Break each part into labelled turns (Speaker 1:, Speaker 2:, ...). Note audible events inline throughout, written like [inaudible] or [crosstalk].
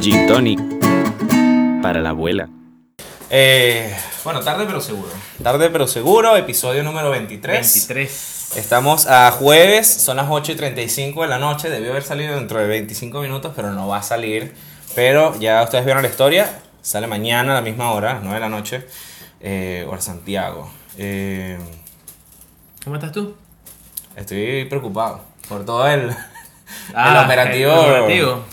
Speaker 1: Gin Tonic para la abuela.
Speaker 2: Eh, bueno, tarde pero seguro. Tarde pero seguro, episodio número 23.
Speaker 3: 23.
Speaker 2: Estamos a jueves, son las 8 y 35 de la noche. Debió haber salido dentro de 25 minutos, pero no va a salir. Pero ya ustedes vieron la historia. Sale mañana a la misma hora, 9 de la noche, eh, hora Santiago. Eh,
Speaker 3: ¿Cómo estás tú?
Speaker 2: estoy preocupado por todo el, [laughs] el
Speaker 3: Ah,
Speaker 2: operativo.
Speaker 3: el operativo.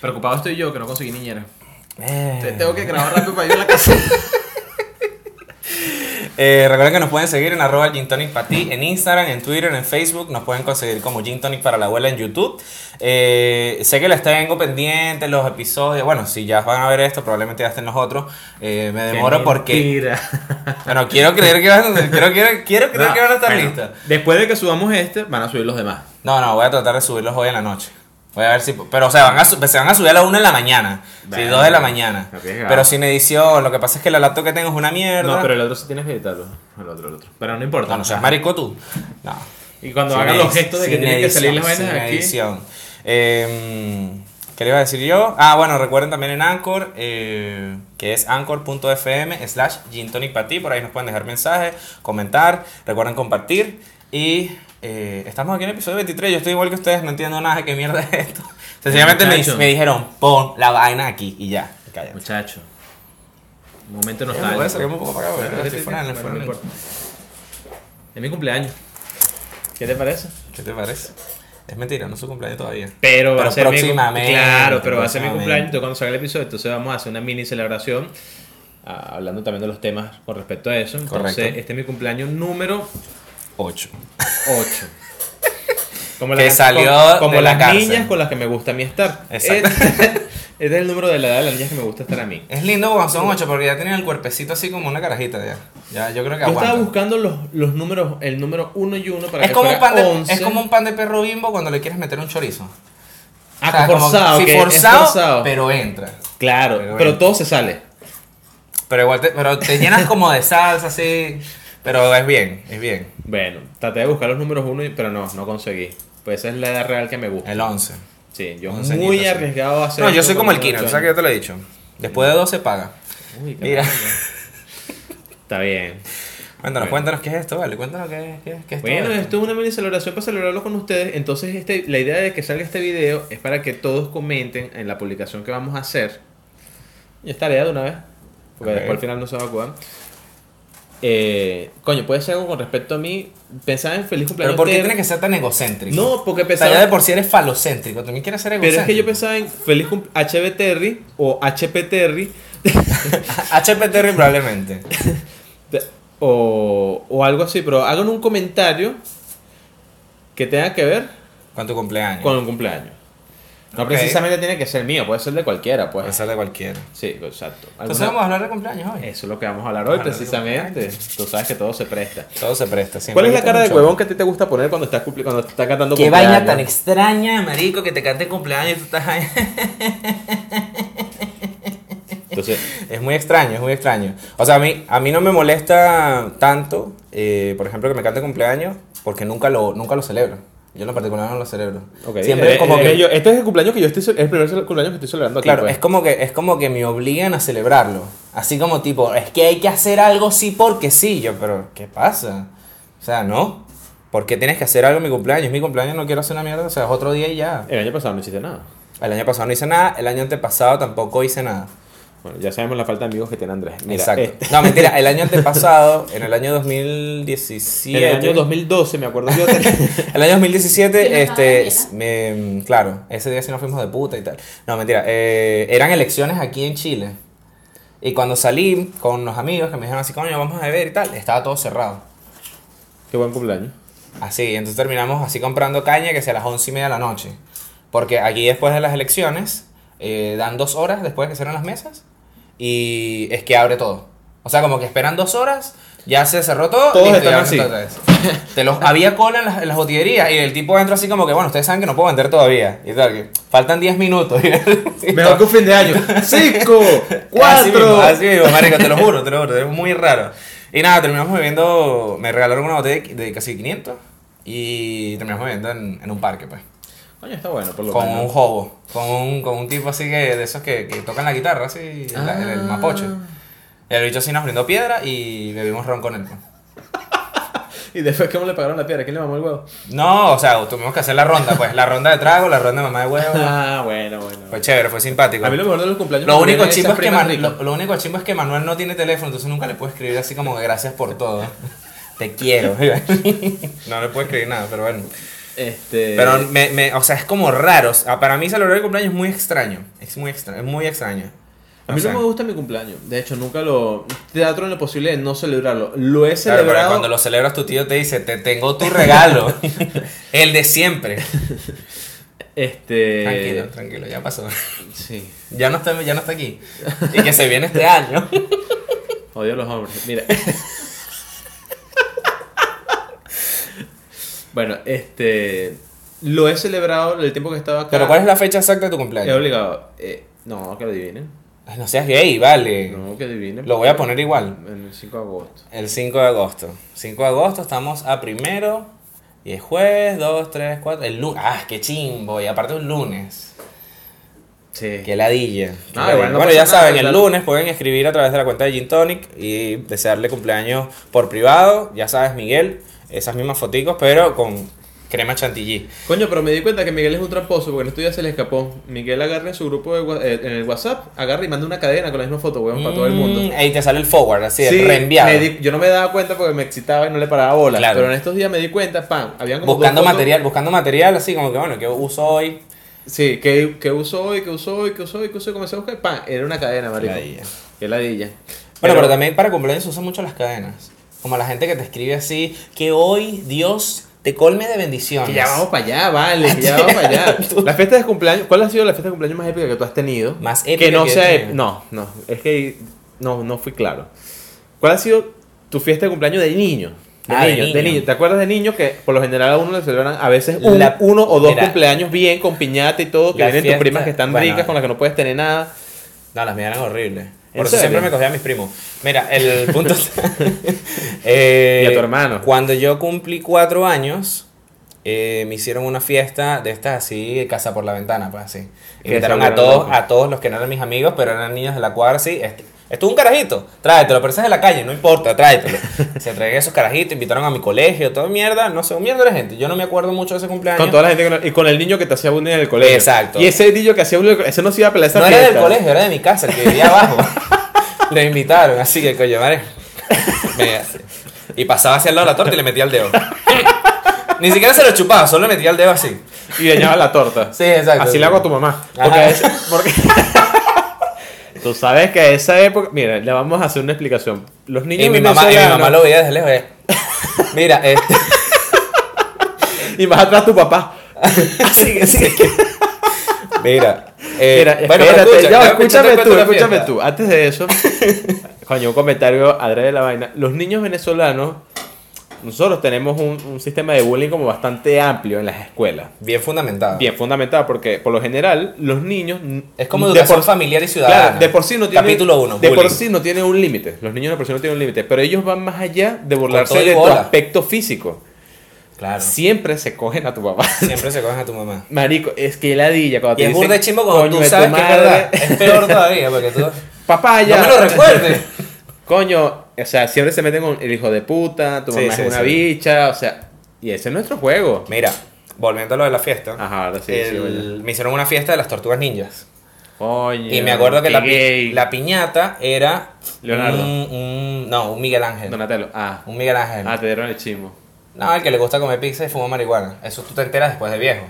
Speaker 3: Preocupado estoy yo que no conseguí niñera.
Speaker 2: Eh,
Speaker 3: Te- Tengo que grabar rápido para ir a la casa. [laughs]
Speaker 2: Eh, recuerden que nos pueden seguir en arroba Gin Tonic para ti en Instagram, en Twitter, en Facebook. Nos pueden conseguir como Gin Tonic para la abuela en YouTube. Eh, sé que les tengo pendientes los episodios. Bueno, si ya van a ver esto, probablemente ya estén los otros. Eh, me demoro
Speaker 3: Qué
Speaker 2: porque.
Speaker 3: mentira. [laughs]
Speaker 2: Bueno, quiero creer que van, quiero, quiero, quiero creer
Speaker 3: No,
Speaker 2: que van a estar
Speaker 3: bueno,
Speaker 2: listas.
Speaker 3: Después de que subamos este, van a subir los demás.
Speaker 2: No, no, voy a tratar de subirlos hoy en la noche. Voy a ver si. Pero, o sea, van a, su- se van a subir a la 1 de la mañana. Sí,
Speaker 3: Bueno,
Speaker 2: 2 de la mañana.
Speaker 3: arriesgado.
Speaker 2: Pero sin edición. Lo que pasa es que la laptop que tengo es una mierda.
Speaker 3: No, pero el otro sí tienes que editarlo. El otro, el otro. Pero no importa.
Speaker 2: No, no seas marico tú. No.
Speaker 3: Y cuando
Speaker 2: Sin
Speaker 3: hagan los gestos de que tienen que salir las vainas
Speaker 2: sin
Speaker 3: aquí.
Speaker 2: edición. Eh, ¿Qué le iba a decir yo? Ah, bueno, recuerden también en Anchor, eh, que es anchor.fm slash gintonic Por ahí nos pueden dejar mensajes, comentar, recuerden compartir. Y eh, estamos aquí en el episodio 23. Yo estoy igual que ustedes, no entiendo nada de qué mierda es esto. [laughs] Sencillamente me, dijeron, pon la vaina aquí y ya. Cállate.
Speaker 3: Muchacho. Un momento
Speaker 2: me
Speaker 3: nostálgico.
Speaker 2: voy un poco para acá, estoy fuera fuera
Speaker 3: no importa. Es mi cumpleaños. ¿Qué te parece?
Speaker 2: ¿Qué te parece? Es mentira, no es su cumpleaños todavía.
Speaker 3: Pero, va
Speaker 2: Pero
Speaker 3: a ser mi
Speaker 2: próximamente,
Speaker 3: Claro, pero va a ser mi cumpleaños. Entonces, cuando salga el episodio, entonces vamos a hacer una mini celebración. ah, hablando también de los temas con respecto a eso. Entonces,
Speaker 2: Correcto.
Speaker 3: este es mi cumpleaños número
Speaker 2: 8.
Speaker 3: 8. Como
Speaker 2: Que
Speaker 3: las-
Speaker 2: salió
Speaker 3: como, como
Speaker 2: de
Speaker 3: las niñas con las que me gusta a mí estar.
Speaker 2: Exacto.
Speaker 3: Este, [laughs] es el número de la edad de las niñas que me gusta estar a mí.
Speaker 2: Es lindo cuando son 8 porque ya tienen el cuerpecito así como una carajita ya. Ya, yo creo que
Speaker 3: Yo estaba
Speaker 2: aguanta.
Speaker 3: buscando los, los números, el número 1 y 1 para
Speaker 2: Es
Speaker 3: que
Speaker 2: como, un
Speaker 3: fuera
Speaker 2: pan de,
Speaker 3: 11.
Speaker 2: es como un pan de perro bimbo cuando le quieres meter un chorizo.
Speaker 3: Ah,
Speaker 2: O sea, como-
Speaker 3: forzado,
Speaker 2: sí, forzado,
Speaker 3: forzado.
Speaker 2: pero entra.
Speaker 3: Claro,
Speaker 2: Pero
Speaker 3: todo se sale.
Speaker 2: Pero igual te, pero te llenas como de salsa así. Pero es bien, es bien.
Speaker 3: Bueno, traté de buscar los números 1, pero no, no conseguí. Pues esa es la edad real que me gusta.
Speaker 2: El 11.
Speaker 3: Sí, yo
Speaker 2: Once
Speaker 3: muy
Speaker 2: añitos,
Speaker 3: arriesgado a hacer.
Speaker 2: No, yo soy como el
Speaker 3: 18
Speaker 2: Kino. ¿sabes que yo te lo he dicho? Después de 12 paga.
Speaker 3: Uy, qué
Speaker 2: Mira.
Speaker 3: Está bien.
Speaker 2: Cuéntanos,
Speaker 3: Bueno.
Speaker 2: cuéntanos qué es esto, vale. Cuéntanos qué, qué, qué es
Speaker 3: Bueno, esto es una mini celebración para celebrarlo con ustedes. Entonces, este, la idea de que salga este video es para que todos comenten en la publicación que vamos a hacer. Ya está ya de una vez. Porque después al final no se va a jugar. Eh, coño, puede ser algo con respecto a mí. Pensaba en feliz cumpleaños.
Speaker 2: Pero ¿por qué tienes que ser tan egocéntrico?
Speaker 3: No, porque
Speaker 2: O sea,
Speaker 3: pensaba.
Speaker 2: ya de por sí eres falocéntrico, también quieres ser
Speaker 3: pero
Speaker 2: egocéntrico.
Speaker 3: es que yo pensaba en feliz cumpleaños HB Terry o HP Terry. [laughs]
Speaker 2: HP Terry probablemente. [laughs]
Speaker 3: O, o algo así, pero hagan un comentario que tenga que ver
Speaker 2: Con tu cumpleaños.
Speaker 3: con un cumpleaños. No precisamente tiene que ser mío, puede ser de cualquiera, pues.
Speaker 2: Puede ser de cualquiera.
Speaker 3: Sí, exacto.
Speaker 2: Entonces vamos a hablar de cumpleaños hoy.
Speaker 3: Eso es lo que vamos a hablar hoy,
Speaker 2: a hablar
Speaker 3: precisamente. Tú sabes que todo se presta.
Speaker 2: Todo se presta. siempre
Speaker 3: ¿Cuál es la cara de huevón que a ti te gusta poner cuando estás, cumple- cuando estás cantando
Speaker 2: Qué
Speaker 3: cumpleaños?
Speaker 2: vaina tan extraña, marico, que te cante cumpleaños y tú estás ahí.
Speaker 3: Entonces,
Speaker 2: Es muy extraño, es muy extraño. O sea, a mí, a mí no me molesta tanto, eh, por ejemplo, que me cante cumpleaños, porque nunca lo, nunca lo celebro. Yo en lo particular no lo celebro.
Speaker 3: ok,
Speaker 2: Siempre
Speaker 3: eh,
Speaker 2: como
Speaker 3: eh,
Speaker 2: que...
Speaker 3: yo- este es el cumpleaños que yo estoy, el primer cumpleaños que estoy celebrando aquí.
Speaker 2: Claro,
Speaker 3: pues.
Speaker 2: es como que es como que me obligan a celebrarlo. Así como tipo, es que hay que hacer algo sí porque sí. Yo, pero ¿qué pasa? O sea, no. ¿Por qué tienes que hacer algo en mi cumpleaños? Mi cumpleaños, no quiero hacer una mierda. O sea, es otro día y ya.
Speaker 3: El año pasado no hiciste nada.
Speaker 2: El año pasado no hice nada, el año antepasado tampoco hice nada.
Speaker 3: Bueno, ya sabemos la falta de amigos que tiene Andrés. Mira,
Speaker 2: Exacto.
Speaker 3: este,
Speaker 2: No, mentira, el año [laughs] antepasado, en el año 2017.
Speaker 3: en el año 2012, me acuerdo yo. [laughs]
Speaker 2: El año 2017,
Speaker 4: Sí, no
Speaker 2: este, me- claro, ese día sí nos fuimos de puta y tal. No, mentira, eh, eran elecciones aquí en Chile. Y cuando salí con unos amigos que me dijeron así, coño, vamos a beber y tal, estaba todo cerrado.
Speaker 3: Qué buen cumpleaños.
Speaker 2: Así, entonces terminamos así comprando caña que sea a las once y media de la noche. Porque aquí después de las elecciones, eh, dan dos horas después de que cierran las mesas y es que abre todo. O sea, como que esperan dos horas, ya se cerró todo.
Speaker 3: Todos están así.
Speaker 2: todo otra vez. [laughs] Te los, había cola en las, en las botillerías y el tipo entró así como que, bueno, ustedes saben que no puedo vender todavía. Y tal, que faltan 10 minutos. [laughs]
Speaker 3: Mejor que un fin de año. ¡Cinco! [laughs]
Speaker 2: Así mismo,
Speaker 3: ¡Cuatro!
Speaker 2: así mismo, marico, te lo juro, te lo juro, es muy raro. Y nada, terminamos bebiendo, me regalaron una botella de, de casi 500 y terminamos bebiendo en, en un parque, pues.
Speaker 3: Coño, está bueno, por lo
Speaker 2: con un
Speaker 3: menos.
Speaker 2: hobo, con un, con un tipo así que de esos que, que tocan la guitarra, así, la- el, el
Speaker 3: Ah.
Speaker 2: mapoche. Y el bicho sí nos brindó piedra y bebimos ron con él. pues. [laughs]
Speaker 3: Y después, ¿cómo le pagaron la piedra? ¿Quién le mamó el huevo?
Speaker 2: No, o sea, tuvimos que hacer la ronda, pues, la ronda de trago, la ronda de mamá de huevo. [laughs]
Speaker 3: Ah, bueno, bueno.
Speaker 2: Fue chévere, fue simpático.
Speaker 3: A mí lo mejor de los cumpleaños
Speaker 2: Lo único chimbo es que
Speaker 3: primas
Speaker 2: Man-
Speaker 3: ricas.
Speaker 2: lo, lo único chimbo es que Manuel no tiene teléfono, entonces nunca le puedo escribir así como que gracias por todo. Te quiero. [laughs] no le puedo escribir nada, pero bueno.
Speaker 3: Este...
Speaker 2: Pero me, me, o sea, es como raro. Para mí celebrar el cumpleaños es muy extraño. Es muy extraño, es muy extraño.
Speaker 3: A mí
Speaker 2: O sea,
Speaker 3: no me gusta mi cumpleaños. De hecho, nunca lo... Teatro en lo posible de no celebrarlo. Lo he
Speaker 2: claro, pero
Speaker 3: celebrado...
Speaker 2: cuando lo celebras tu tío te dice, te tengo tu regalo. [laughs] el de siempre.
Speaker 3: Este...
Speaker 2: Tranquilo, tranquilo, ya pasó.
Speaker 3: Sí.
Speaker 2: Ya no está, ya no está aquí. Y que se viene este año.
Speaker 3: Odio a los hombres. Mira. [laughs] bueno, este. Lo he celebrado el tiempo que estaba acá.
Speaker 2: Pero ¿cuál es la fecha exacta de tu
Speaker 3: He
Speaker 2: cumpleaños?
Speaker 3: obligado. Eh, no, que lo adivinen.
Speaker 2: Ay, No seas gay, vale.
Speaker 3: No, que adivinen.
Speaker 2: Lo voy a poner igual.
Speaker 3: En el 5 de agosto.
Speaker 2: El 5 de agosto. 5 de agosto estamos a primero. Y es jueves, 2, 3, 4. El lunes. Ah, qué chimbo. Y aparte un lunes.
Speaker 3: Sí.
Speaker 2: Qué ladilla. Qué
Speaker 3: Ah,
Speaker 2: ladilla.
Speaker 3: igual no
Speaker 2: bueno,
Speaker 3: pasa
Speaker 2: ya
Speaker 3: nada,
Speaker 2: saben, el lunes pueden escribir a través de la cuenta de Gin Tonic y desearle cumpleaños por privado. Ya sabes, Miguel, esas mismas foticos, pero con crema chantilly.
Speaker 3: Coño, pero me di cuenta que Miguel es un tramposo porque en estos días se le escapó. Miguel agarra en su grupo de eh, en el WhatsApp, agarra y manda una cadena con la misma foto, weón, para todo el mundo.
Speaker 2: Mm, Ahí te sale el forward, así,
Speaker 3: Sí,
Speaker 2: reenviado.
Speaker 3: di- yo no me daba cuenta porque me excitaba y no le paraba bola.
Speaker 2: Claro.
Speaker 3: Pero en estos días me di cuenta, pan, habían como
Speaker 2: buscando material, buscando material, así como que bueno, ¿qué uso hoy?
Speaker 3: Sí, que, que usó hoy, que usó hoy, que usó hoy, que usó hoy, comencé a buscar, pan, era una cadena, marico.
Speaker 2: Ladilla.
Speaker 3: Qué ladilla.
Speaker 2: Bueno, pero, también para cumpleaños se usan mucho las cadenas. Como la gente que te escribe así, que hoy Dios te colme de bendiciones.
Speaker 3: Que ya vamos para allá, vale, que ya [laughs] vamos para allá. La fiesta de cumpleaños, ¿cuál ha sido la fiesta de cumpleaños más épica que tú has tenido?
Speaker 2: Más épica
Speaker 3: Que no
Speaker 2: que he
Speaker 3: sea, ép- no, no, es que no, no fui claro. ¿Cuál ha sido tu fiesta de cumpleaños de niño? De,
Speaker 2: Ah, de
Speaker 3: niño, de
Speaker 2: niño.
Speaker 3: niño. ¿Te acuerdas de niño que por lo general a uno le celebran a veces un-
Speaker 2: La-
Speaker 3: uno o dos
Speaker 2: mira.
Speaker 3: cumpleaños bien con piñata y todo, que vienen tus
Speaker 2: fiesta-
Speaker 3: primas que están
Speaker 2: bueno.
Speaker 3: ricas con las que no puedes tener nada?
Speaker 2: No, las mías eran horribles.
Speaker 3: ¿En
Speaker 2: Por eso
Speaker 3: serio?
Speaker 2: siempre me cogía a mis primos. Mira, el punto [laughs] Eh,
Speaker 3: Y a tu hermano.
Speaker 2: Cuando yo cumplí cuatro años, eh, me hicieron una fiesta de estas así, casa por la ventana, pues así. Invitaron a todos,
Speaker 3: locos.
Speaker 2: a todos los que no eran mis amigos, pero eran niños de la cuadra, así. Este, esto es un carajito, tráetelo, pero ese es de la calle, no importa, tráetelo. [laughs] Se traían esos carajitos, invitaron a mi colegio, todo mierda, no sé, un mierda de gente. Yo no me acuerdo mucho de ese cumpleaños.
Speaker 3: Con toda la gente que no- y con el niño que te hacía bullying en el colegio.
Speaker 2: Exacto.
Speaker 3: Y ese niño que hacía bullying, ese no se iba a pelear esa
Speaker 2: No era del
Speaker 3: fiesta.
Speaker 2: colegio, era de mi casa, el que vivía abajo. [laughs] Lo invitaron, así que coño, madre. Me- Y pasaba hacia el lado de la torta y le metía el dedo. Ni siquiera se lo chupaba, solo le metía el dedo así.
Speaker 3: Y dañaba la torta.
Speaker 2: Sí, exacto.
Speaker 3: Así le hago a tu mamá. Porque- [laughs] tú sabes que esa época. Mira, le vamos a hacer una explicación. Los niños
Speaker 2: Y mi, mamá, y mi mamá lo veía desde lejos. eh. [laughs] Mira, este.
Speaker 3: y más atrás tu papá. [laughs]
Speaker 2: Así que sí. Mira. eh,
Speaker 3: Mira,
Speaker 2: bueno, pero
Speaker 3: espérate,
Speaker 2: escucha,
Speaker 3: ya,
Speaker 2: déjame
Speaker 3: escúchame tú,
Speaker 2: la
Speaker 3: escúchame
Speaker 2: fiesta.
Speaker 3: tú. Antes de eso, [laughs] coño, un comentario adrede de la vaina. Los niños venezolanos, nosotros tenemos un, un sistema de bullying como bastante amplio en las escuelas.
Speaker 2: Bien fundamentado.
Speaker 3: Bien fundamentado, porque por lo general los niños...
Speaker 2: Es como
Speaker 3: de
Speaker 2: educación
Speaker 3: por-
Speaker 2: familiar y ciudadana.
Speaker 3: Claro, de por sí no tiene
Speaker 2: Capítulo 1.
Speaker 3: De por sí no tiene un límite. Los niños de por sí no tienen un límite, pero ellos van más allá de burlarse de tu aspecto físico.
Speaker 2: Claro.
Speaker 3: Siempre se cogen a tu papá.
Speaker 2: Siempre se cogen a tu mamá. [laughs]
Speaker 3: Marico, es que ladilla cuando
Speaker 2: Y
Speaker 3: te
Speaker 2: es burda de
Speaker 3: dicen,
Speaker 2: chimbo cuando
Speaker 3: "Coño
Speaker 2: tú sabes que es
Speaker 3: madre".
Speaker 2: verdad. Es peor todavía, porque tú. [laughs]
Speaker 3: Papá, ya.
Speaker 2: No me lo recuerdes. [laughs]
Speaker 3: Coño, o sea, siempre se meten con el hijo de puta, tu
Speaker 2: Sí,
Speaker 3: mamá
Speaker 2: sí,
Speaker 3: es una
Speaker 2: sí.
Speaker 3: bicha, o sea, y ese es nuestro juego.
Speaker 2: Mira, volviendo a lo de la fiesta.
Speaker 3: Ajá, ahora sí, sí,
Speaker 2: el- me hicieron una fiesta de las tortugas ninjas.
Speaker 3: Coño.
Speaker 2: Y me acuerdo que la, pi- la piñata era.
Speaker 3: Leonardo.
Speaker 2: un- un- no, un Miguel Ángel.
Speaker 3: Donatello. Ah.
Speaker 2: Un Miguel Ángel.
Speaker 3: Ah, te dieron el chimo.
Speaker 2: No, el que le gusta comer pizza y fuma marihuana. Eso tú te enteras después de viejo.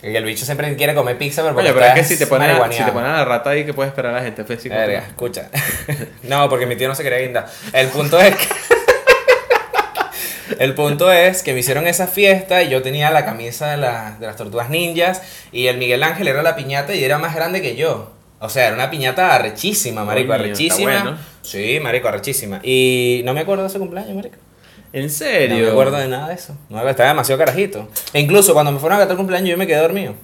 Speaker 2: Que el bicho siempre quiere comer pizza, pero.
Speaker 3: Coño, pero es que si te ponen a, si te ponen a la rata ahí, que puede esperar la gente? Fue
Speaker 2: Verga, escucha. [laughs] no, porque mi tío no se quería guindar. El punto es que. [laughs] El punto es que me hicieron esa fiesta y yo tenía la camisa de, la- de las tortugas ninjas y el Miguel Ángel era la piñata y era más grande que yo. O sea, era una piñata arrechísima, marico,
Speaker 3: Coño,
Speaker 2: arrechísima.
Speaker 3: bueno.
Speaker 2: Sí, marico, arrechísima. Y no me acuerdo de ese cumpleaños, marico.
Speaker 3: ¿En
Speaker 2: No
Speaker 3: serio?
Speaker 2: me acuerdo de nada de eso. No, estaba demasiado carajito. E incluso cuando me fueron a cantar el cumpleaños yo me quedé dormido.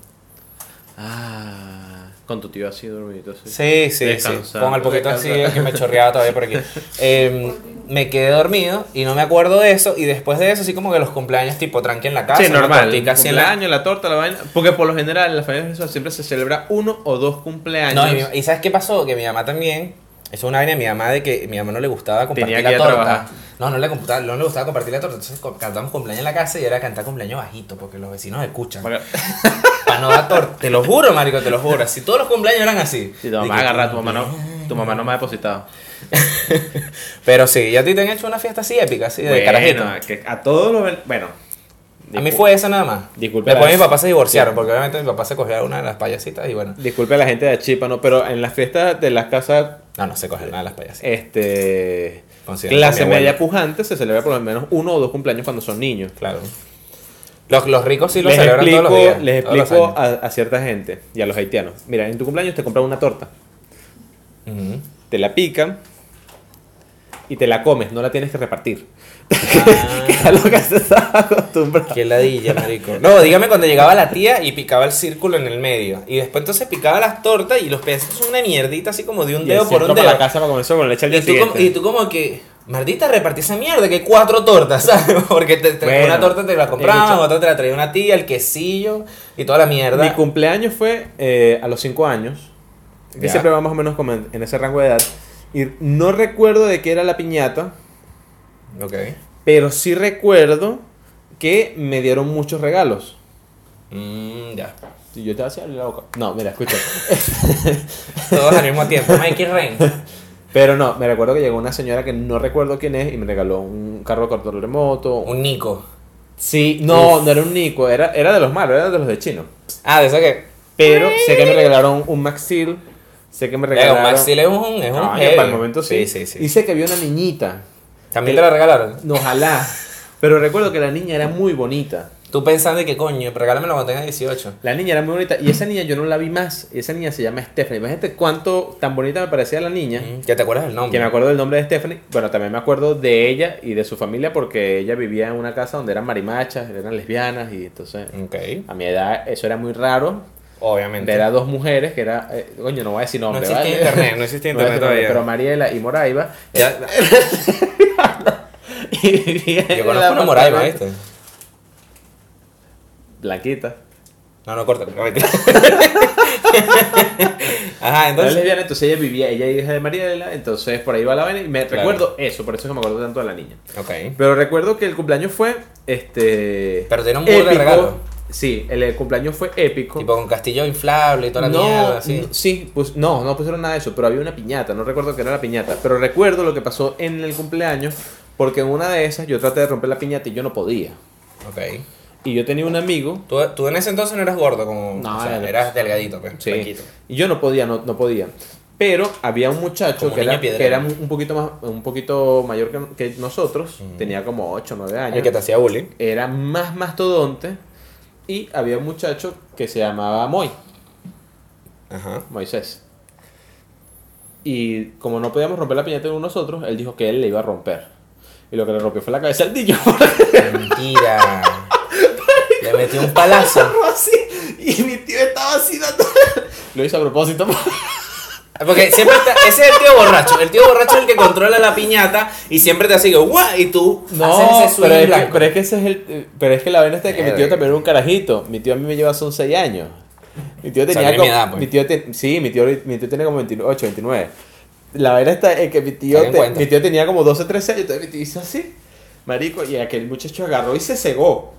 Speaker 3: Ah, con tu tío así dormido. Sí.
Speaker 2: Sí, sí, sí. Con el poquito así que me chorreaba todavía por aquí. [laughs] Eh, me quedé dormido y no me acuerdo de eso. Y después de eso, así como que los cumpleaños, tipo, tranqui en la casa.
Speaker 3: Sí, normal.
Speaker 2: tortica así en la-
Speaker 3: cumpleaños, la torta, la vaina. Porque por lo general en las familias siempre se celebra uno o dos cumpleaños.
Speaker 2: No, y, mi- y ¿sabes qué pasó? Que mi mamá también. Eso es una vaina de mi mamá de que mi mamá no le gustaba compartir
Speaker 3: Tenía que
Speaker 2: la torta.
Speaker 3: trabajar.
Speaker 2: No, no le, gustaba, no le gustaba compartir la torta. Entonces cantamos cumpleaños en la casa y era cantar cumpleaños bajito porque los vecinos escuchan.
Speaker 3: Para- [laughs]
Speaker 2: Para no dar torta. Te lo juro, marico, te lo juro. Si todos los cumpleaños eran así.
Speaker 3: Si tu mamá agarra, tu mamá no, tu mamá no me ha depositado. [laughs]
Speaker 2: Pero sí, ¿y a ti te han hecho una fiesta así épica, así de
Speaker 3: Bueno,
Speaker 2: carajito?
Speaker 3: que a todos los... ven-
Speaker 2: A mí fue esa nada más.
Speaker 3: Disculpe
Speaker 2: Después mis papás se divorciaron, porque obviamente mi papá se cogió a una de las payasitas y bueno.
Speaker 3: Disculpe a la gente de Chipa, ¿no? Pero en las fiestas de las casas,
Speaker 2: No, no se cogió nada de las payasitas.
Speaker 3: este... Clase media pujante se celebra por lo menos uno o dos cumpleaños cuando son niños.
Speaker 2: Claro. Los, los ricos sí lo
Speaker 3: les
Speaker 2: celebran
Speaker 3: explico,
Speaker 2: todos los días.
Speaker 3: les explico a, a cierta gente y a los haitianos. Mira, en tu cumpleaños te compran una torta, te la pican y te la comes, no la tienes que repartir. [laughs]
Speaker 2: Ah.
Speaker 3: que a lo que se estaba acostumbrado.
Speaker 2: Qué ladilla, marico. No, dígame cuando llegaba la tía y picaba el círculo en el medio. Y después entonces picaba las tortas y los pedacitos son una mierdita así como de un
Speaker 3: Y
Speaker 2: dedo por un dedo.
Speaker 3: la casa para comer eso con leche al día
Speaker 2: Y tú, como, y tú como que, maldita, repartí esa mierda, que hay cuatro tortas, [laughs] ¿sabes? Porque te, te-
Speaker 3: Bueno,
Speaker 2: una torta te la compraban, otra te la traía una tía, el quesillo y toda la mierda.
Speaker 3: Mi cumpleaños fue eh, a los 5 años. Que
Speaker 2: Ya.
Speaker 3: siempre va más o menos como en, en ese rango de edad. Y no recuerdo de qué era la piñata,
Speaker 2: Ok.
Speaker 3: pero sí recuerdo que me dieron muchos regalos.
Speaker 2: Mm, ya.
Speaker 3: Y yo te hacía abrir la boca. No, mira, escucha. [laughs]
Speaker 2: Todos al mismo tiempo. Mikey Rain.
Speaker 3: pero no, me recuerdo que llegó una señora que no recuerdo quién es y me regaló un carro de control remoto.
Speaker 2: Un Nico.
Speaker 3: Sí, no, no era un Nico, era, era de los malos, era de los de chino.
Speaker 2: Ah, de eso que.
Speaker 3: Pero sé que me regalaron un Max Steel. Sé que me
Speaker 2: Eh,
Speaker 3: regalaron.
Speaker 2: un Max Steel es un. Es un
Speaker 3: para el momento sí.
Speaker 2: Sí, sí, sí.
Speaker 3: Y sé que había una niñita.
Speaker 2: ¿También te la regalaron?
Speaker 3: No, Ojalá. Pero recuerdo que la niña era muy bonita.
Speaker 2: Tú pensando de que coño, regálamelo cuando tenga 18.
Speaker 3: La niña era muy bonita. Y esa niña yo no la vi más. Y esa niña se llama Stephanie. Imagínate cuánto tan bonita me parecía la niña.
Speaker 2: ¿Ya te acuerdas del nombre?
Speaker 3: Que me acuerdo del nombre de Stephanie. Bueno, también me acuerdo de ella y de su familia porque ella vivía en una casa donde eran marimachas, eran lesbianas. Y entonces,
Speaker 2: Ok.
Speaker 3: a mi edad, eso era muy raro.
Speaker 2: Obviamente.
Speaker 3: Ver a dos mujeres que era. eh, coño, no voy a decir
Speaker 2: no
Speaker 3: nombre.
Speaker 2: existía
Speaker 3: ¿vale?
Speaker 2: internet, no existía [laughs]
Speaker 3: No
Speaker 2: internet
Speaker 3: nombre,
Speaker 2: todavía.
Speaker 3: Pero Mariela y Moraiva.
Speaker 2: Ya- [laughs] [laughs]
Speaker 3: y
Speaker 2: yo conozco una
Speaker 3: apartamento.
Speaker 2: ¿viste?
Speaker 3: Blanquita.
Speaker 2: No, no, corta. [laughs] Ajá, entonces.
Speaker 3: lesbiana, entonces ella vivía, ella es hija de Mariela, entonces por ahí va la vaina y me
Speaker 2: Claro.
Speaker 3: recuerdo eso, por eso es que me acuerdo tanto de la niña.
Speaker 2: Ok.
Speaker 3: Pero recuerdo que el cumpleaños fue este
Speaker 2: Pero tiene un de regalo.
Speaker 3: Sí, el, el cumpleaños fue épico.
Speaker 2: Tipo con castillo inflable y toda la
Speaker 3: no,
Speaker 2: mierda, así.
Speaker 3: n- sí, pues no, no pusieron nada de eso, pero había una piñata, no recuerdo que era la piñata, pero recuerdo lo que pasó en el cumpleaños, porque en una de esas yo traté de romper la piñata y yo no podía.
Speaker 2: Ok.
Speaker 3: Y yo tenía un amigo
Speaker 2: Tú, tú en ese entonces no eras gordo, como.
Speaker 3: No,
Speaker 2: o sea,
Speaker 3: era-
Speaker 2: eras delgadito, pues.
Speaker 3: Sí. Y yo no podía, no, no podía. Pero había un muchacho
Speaker 2: Como
Speaker 3: que era, que era un poquito más, un poquito mayor que, que nosotros, tenía como 8 o 9 años.
Speaker 2: El que te hacía bullying.
Speaker 3: Era más mastodonte. Y había un muchacho que se llamaba Moy,
Speaker 2: Ajá.
Speaker 3: Moisés. Y como no podíamos romper la piñata de nosotros, él dijo que él le iba a romper. Y lo que le rompió fue la cabeza al niño. [laughs]
Speaker 2: Mentira. Le metió un palazo. [laughs]
Speaker 3: así. Y mi tío estaba así dando. Lo hizo a propósito.
Speaker 2: Porque siempre está, ese es el tío borracho. El tío borracho es el que controla la piñata y siempre te hace que guau y tú
Speaker 3: No,
Speaker 2: haces ese
Speaker 3: pero es, que, pero es que ese es el. Pero es que la vaina está de que mi tío también era un carajito. Mi tío a mí me lleva son 6 años. Mi tío tenía
Speaker 2: sea, tiene
Speaker 3: como.
Speaker 2: mi edad, pues.
Speaker 3: mi tío te- sí, mi tío, mi tío tenía como 28, 29. La vaina está en que mi tío, te- mi tío tenía como 12, 13 años. Entonces mi tío hizo así. Marico, y aquel muchacho agarró y se cegó.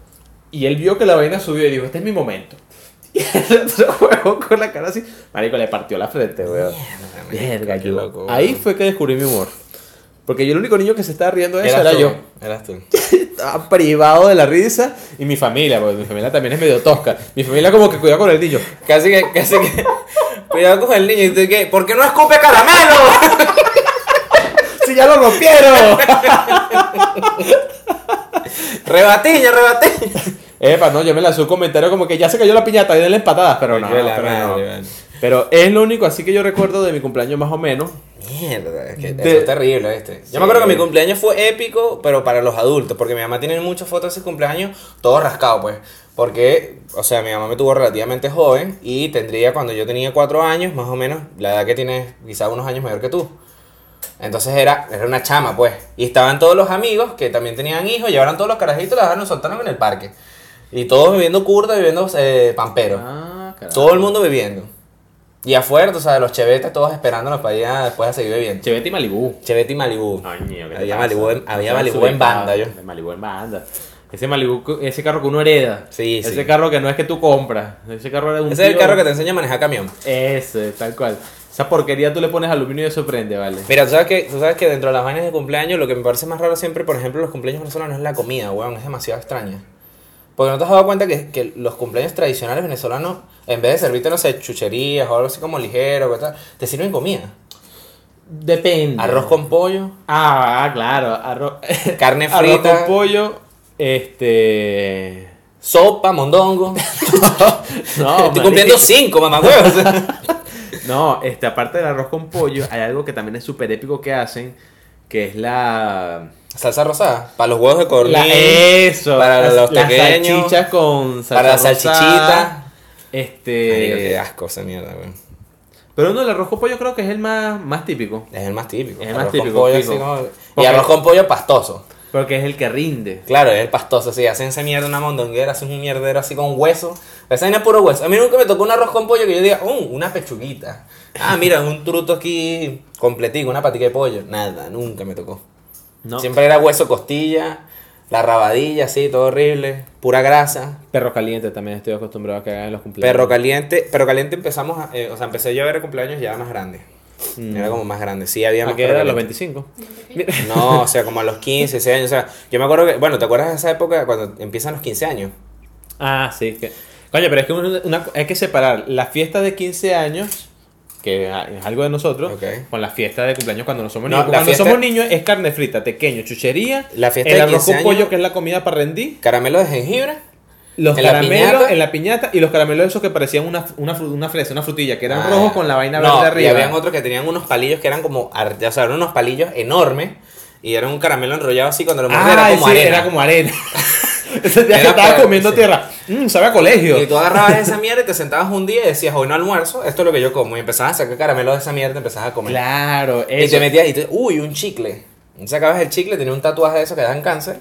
Speaker 3: Y él vio que la vaina subió y dijo: Este es mi momento. [laughs] Y el otro con la cara así. Marico, le partió la frente, weón. Verga, yo-
Speaker 2: loco,
Speaker 3: Ahí
Speaker 2: weón.
Speaker 3: fue que descubrí mi humor. Porque yo el único niño que se estaba riendo de eso
Speaker 2: Eras
Speaker 3: era
Speaker 2: tú,
Speaker 3: yo.
Speaker 2: Eras tú. [laughs]
Speaker 3: Estaba privado de la risa. Y mi familia, porque mi familia también es medio tosca. Mi familia como que cuida con el niño.
Speaker 2: Casi que, casi que. Cuidado con el niño. Y tú que, ¿por qué no escupe caramelo? [laughs]
Speaker 3: ¡Sí, ya lo rompieron! [laughs]
Speaker 2: rebatiña, rebatiña.
Speaker 3: Epa, no, yo me un comentario como que ya se cayó la piñata y denle empatadas, pero no.
Speaker 2: Qué
Speaker 3: pero, no.
Speaker 2: madre.
Speaker 3: Pero es lo único así que yo recuerdo de mi cumpleaños más o menos.
Speaker 2: Mierda, es que
Speaker 3: De-
Speaker 2: eso es terrible.
Speaker 3: Sí.
Speaker 2: Yo me acuerdo que mi cumpleaños fue épico, pero para los adultos, porque mi mamá tiene muchas fotos de ese cumpleaños, todo rascado, pues. Porque, o sea, mi mamá me tuvo relativamente joven y tendría cuando yo tenía cuatro años, más o menos, la edad que tienes, quizá unos años mayor que tú. Entonces era, era una chama, pues. Y estaban todos los amigos que también tenían hijos, llevaron todos los carajitos y los dejaron, soltaron en el parque. Y todos bebiendo curda, bebiendo eh, pampero.
Speaker 3: Ah.
Speaker 2: Todo el mundo bebiendo. Y afuera, o sea, los chevetes todos esperándonos para ir a- después a seguir bebiendo.
Speaker 3: Chevette y Malibú.
Speaker 2: Chevete y Malibú.
Speaker 3: ¿qué te
Speaker 2: Había? Malibú en- había Malibú en banda, yo.
Speaker 3: Malibú en banda. Ese Malibú, que- ese carro que uno hereda.
Speaker 2: Sí,
Speaker 3: Ese
Speaker 2: sí.
Speaker 3: carro que no es que tú compras. Ese carro era un
Speaker 2: Ese es el carro que te enseña a manejar camión.
Speaker 3: Ese, tal cual. Esa porquería tú le pones aluminio y eso prende, ¿vale?
Speaker 2: Mira, tú sabes, que, tú sabes que dentro de las vainas de cumpleaños, lo que me parece más raro siempre, por ejemplo, los cumpleaños venezolanos es la comida, weón, es demasiado extraña. Porque no te has dado cuenta que, que los cumpleaños tradicionales venezolanos, en vez de servirte, no sé, chucherías o algo así como ligero, tal, te sirven comida.
Speaker 3: Depende.
Speaker 2: Arroz con pollo,
Speaker 3: Ah, claro. Arroz,
Speaker 2: carne [laughs]
Speaker 3: arroz
Speaker 2: frita,
Speaker 3: con pollo. Este.
Speaker 2: sopa, mondongo. [laughs]
Speaker 3: No,
Speaker 2: Estoy cumpliendo cinco, mamá. [laughs]
Speaker 3: No, este, aparte del arroz con pollo, hay algo que también es súper épico que hacen, que es la...
Speaker 2: Salsa rosada, para los huevos de
Speaker 3: la eso,
Speaker 2: para
Speaker 3: las,
Speaker 2: los
Speaker 3: las
Speaker 2: pequeños,
Speaker 3: salchichas con salsa
Speaker 2: para la salchichita. Marico, qué
Speaker 3: Este...
Speaker 2: asco esa mierda, weón.
Speaker 3: Pero no, el arroz con pollo creo que es el más, más típico,
Speaker 2: Es el más típico.
Speaker 3: Es el más
Speaker 2: Arroz
Speaker 3: típico,
Speaker 2: Con pollo, así Y arroz con pollo pastoso.
Speaker 3: Porque es el que rinde.
Speaker 2: Claro, es el pastoso, sí, hacen esa mierda una mondonguera, hacen un mierdero así con hueso. Esa vaina es puro hueso. A mí nunca me tocó un arroz con pollo que yo diga, uh, una pechuguita. Ah, mira, un truto aquí completico, una patica de pollo. Nada, nunca me tocó.
Speaker 3: No.
Speaker 2: Siempre era hueso, costilla, la rabadilla, así, todo horrible, pura grasa.
Speaker 3: Perro caliente también estoy acostumbrado a que hagan en los cumpleaños.
Speaker 2: Perro caliente, perro caliente empezamos, a- eh, o sea, empecé yo a ver el cumpleaños ya más grande.
Speaker 3: Mm.
Speaker 2: Era como más grande, sí, había
Speaker 3: ¿A
Speaker 2: más
Speaker 3: qué era? ¿Los
Speaker 2: caliente.
Speaker 3: 25?
Speaker 2: No, o sea, como a los 15, 16 años. O sea, yo me acuerdo que, bueno, ¿te acuerdas de esa época cuando empiezan los 15 años?
Speaker 3: Ah, sí. Que... Coño, pero es que una- una- hay que separar la fiesta de 15 años, que es algo de nosotros, con la fiesta de cumpleaños cuando no somos
Speaker 2: No,
Speaker 3: niños.
Speaker 2: la
Speaker 3: Cuando
Speaker 2: fiesta-
Speaker 3: somos niños es carne frita, pequeño, chuchería,
Speaker 2: La fiesta
Speaker 3: el
Speaker 2: de
Speaker 3: arroz
Speaker 2: 15
Speaker 3: con pollo que es la comida para rendir,
Speaker 2: Caramelo de jengibre.
Speaker 3: Los
Speaker 2: En la
Speaker 3: caramelos
Speaker 2: piñata.
Speaker 3: en la piñata y los caramelos esos que parecían una, una, una fresa, una frutilla, que eran
Speaker 2: Ah,
Speaker 3: rojos con la vaina
Speaker 2: no,
Speaker 3: verde
Speaker 2: Y
Speaker 3: arriba.
Speaker 2: habían otros que tenían unos palillos que eran como, o sea, eran unos palillos enormes. Y era un caramelo enrollado así cuando lo mordías era
Speaker 3: Ay,
Speaker 2: como
Speaker 3: sí,
Speaker 2: arena.
Speaker 3: era como arena. [laughs] [laughs] Ese día que
Speaker 2: Era
Speaker 3: estaba
Speaker 2: peor,
Speaker 3: comiendo
Speaker 2: sí.
Speaker 3: tierra. Mm, sabe a colegio.
Speaker 2: Y tú agarrabas [laughs] esa mierda y te sentabas un día y decías, hoy no almuerzo, esto es lo que yo como. Y empezabas a sacar caramelo de esa mierda y empezabas a comer.
Speaker 3: Claro,
Speaker 2: Y
Speaker 3: eso.
Speaker 2: te metías y te, uy, un chicle. Y sacabas el chicle, tenía un tatuaje de esos que dan cáncer.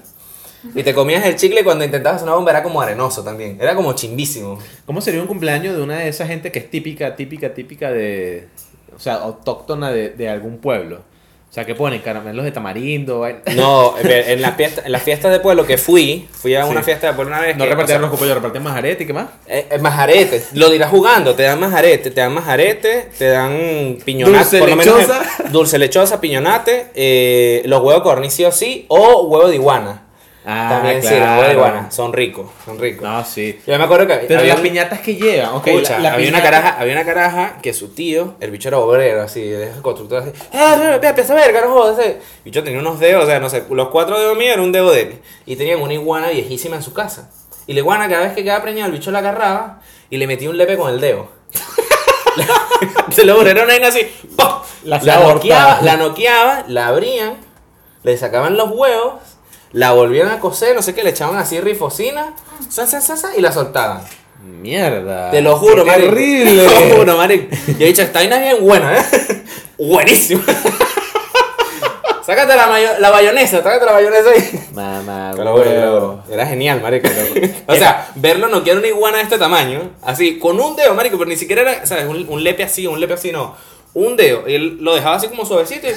Speaker 2: Y te comías el chicle y cuando intentabas una bomba era como arenoso también. Era como chimbísimo.
Speaker 3: ¿Cómo sería un cumpleaños de una de esa gente que es típica, típica, típica de. O sea, autóctona de, de algún pueblo? O sea, que ponen caramelos de tamarindo. [laughs]
Speaker 2: No, en las fiestas en las fiestas de pueblo que fui, fui a una
Speaker 3: Sí.
Speaker 2: fiesta de pueblo una vez.
Speaker 3: No repartían con pollo, repartían majarete y qué más.
Speaker 2: Eh, eh, majarete, lo dirás jugando, te dan majarete, te dan majarete, te dan piñonate,
Speaker 3: Dulce
Speaker 2: por lo menos
Speaker 3: lechosa.
Speaker 2: en- dulce lechosa, piñonate, eh, los huevos o sí, o huevo de iguana.
Speaker 3: Ah,
Speaker 2: También de iguana, son ricos, son ricos.
Speaker 3: No, sí.
Speaker 2: Yo me acuerdo que
Speaker 3: Pero
Speaker 2: había
Speaker 3: las
Speaker 2: un-
Speaker 3: piñatas que llevan, ok.
Speaker 2: escucha,
Speaker 3: la- la
Speaker 2: había, una caraja, había una caraja que su tío, el bicho era obrero, así, de esos constructores así, ¡ah, no, no, empieza a ver, no jodas! ese". El bicho tenía unos dedos, o sea, no sé, los cuatro dedos míos era un dedo de él. Y tenían una iguana viejísima en su casa. Y la iguana, cada vez que quedaba preñada, el bicho la agarraba y le metía un lepe con el dedo. [laughs] Se lo era una vaina así, ¡pum!
Speaker 3: La
Speaker 2: La, noqueaba, la noqueaba, la abrían, le sacaban los huevos, la volvían a coser, no sé qué, le echaban así rifocina, sa, sa, y la soltaban.
Speaker 3: Mierda.
Speaker 2: Te lo juro,
Speaker 3: Qué
Speaker 2: marico.
Speaker 3: Terrible. [laughs]
Speaker 2: Te lo juro, marico. Yo he dicho, esta vaina es bien buena, ¿eh? [laughs] Buenísima. [laughs] sácate la, mayo- la bayonesa, sácate la bayonesa ahí.
Speaker 3: Mamá, huevo.
Speaker 2: juro. Era genial, marico. O sea, verlo no quiero una iguana de este tamaño, así, con un dedo, marico, pero ni siquiera era, ¿sabes? Un, un lepe así, un lepe así, no. Un dedo. Y él lo dejaba así como suavecito y.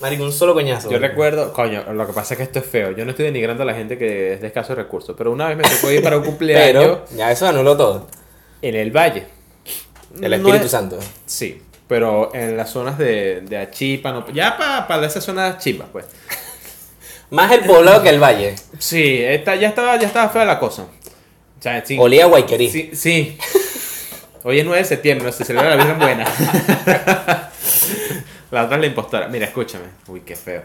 Speaker 2: Marico, un solo coñazo.
Speaker 3: Yo recuerdo, coño, lo que pasa es que esto es feo. Yo no estoy denigrando a la gente que es de escasos recursos, pero una vez me tocó ir para un [laughs] cumpleaños
Speaker 2: Pero, ya eso anuló todo.
Speaker 3: en el valle.
Speaker 2: El
Speaker 3: No
Speaker 2: Espíritu
Speaker 3: es-
Speaker 2: Santo.
Speaker 3: Sí, pero en las zonas de, de Achipa, no, ya para para esas zonas chipas, pues.
Speaker 2: Más el poblado que el valle.
Speaker 3: Sí, esta, ya, estaba, ya estaba fea la cosa. O sea, sí,
Speaker 2: Olía a guayquerí.
Speaker 3: sí, sí. Hoy es 9 de septiembre, se celebra la Virgen Buena. [laughs] la otra es la impostora. Mira, escúchame. Uy, qué feo.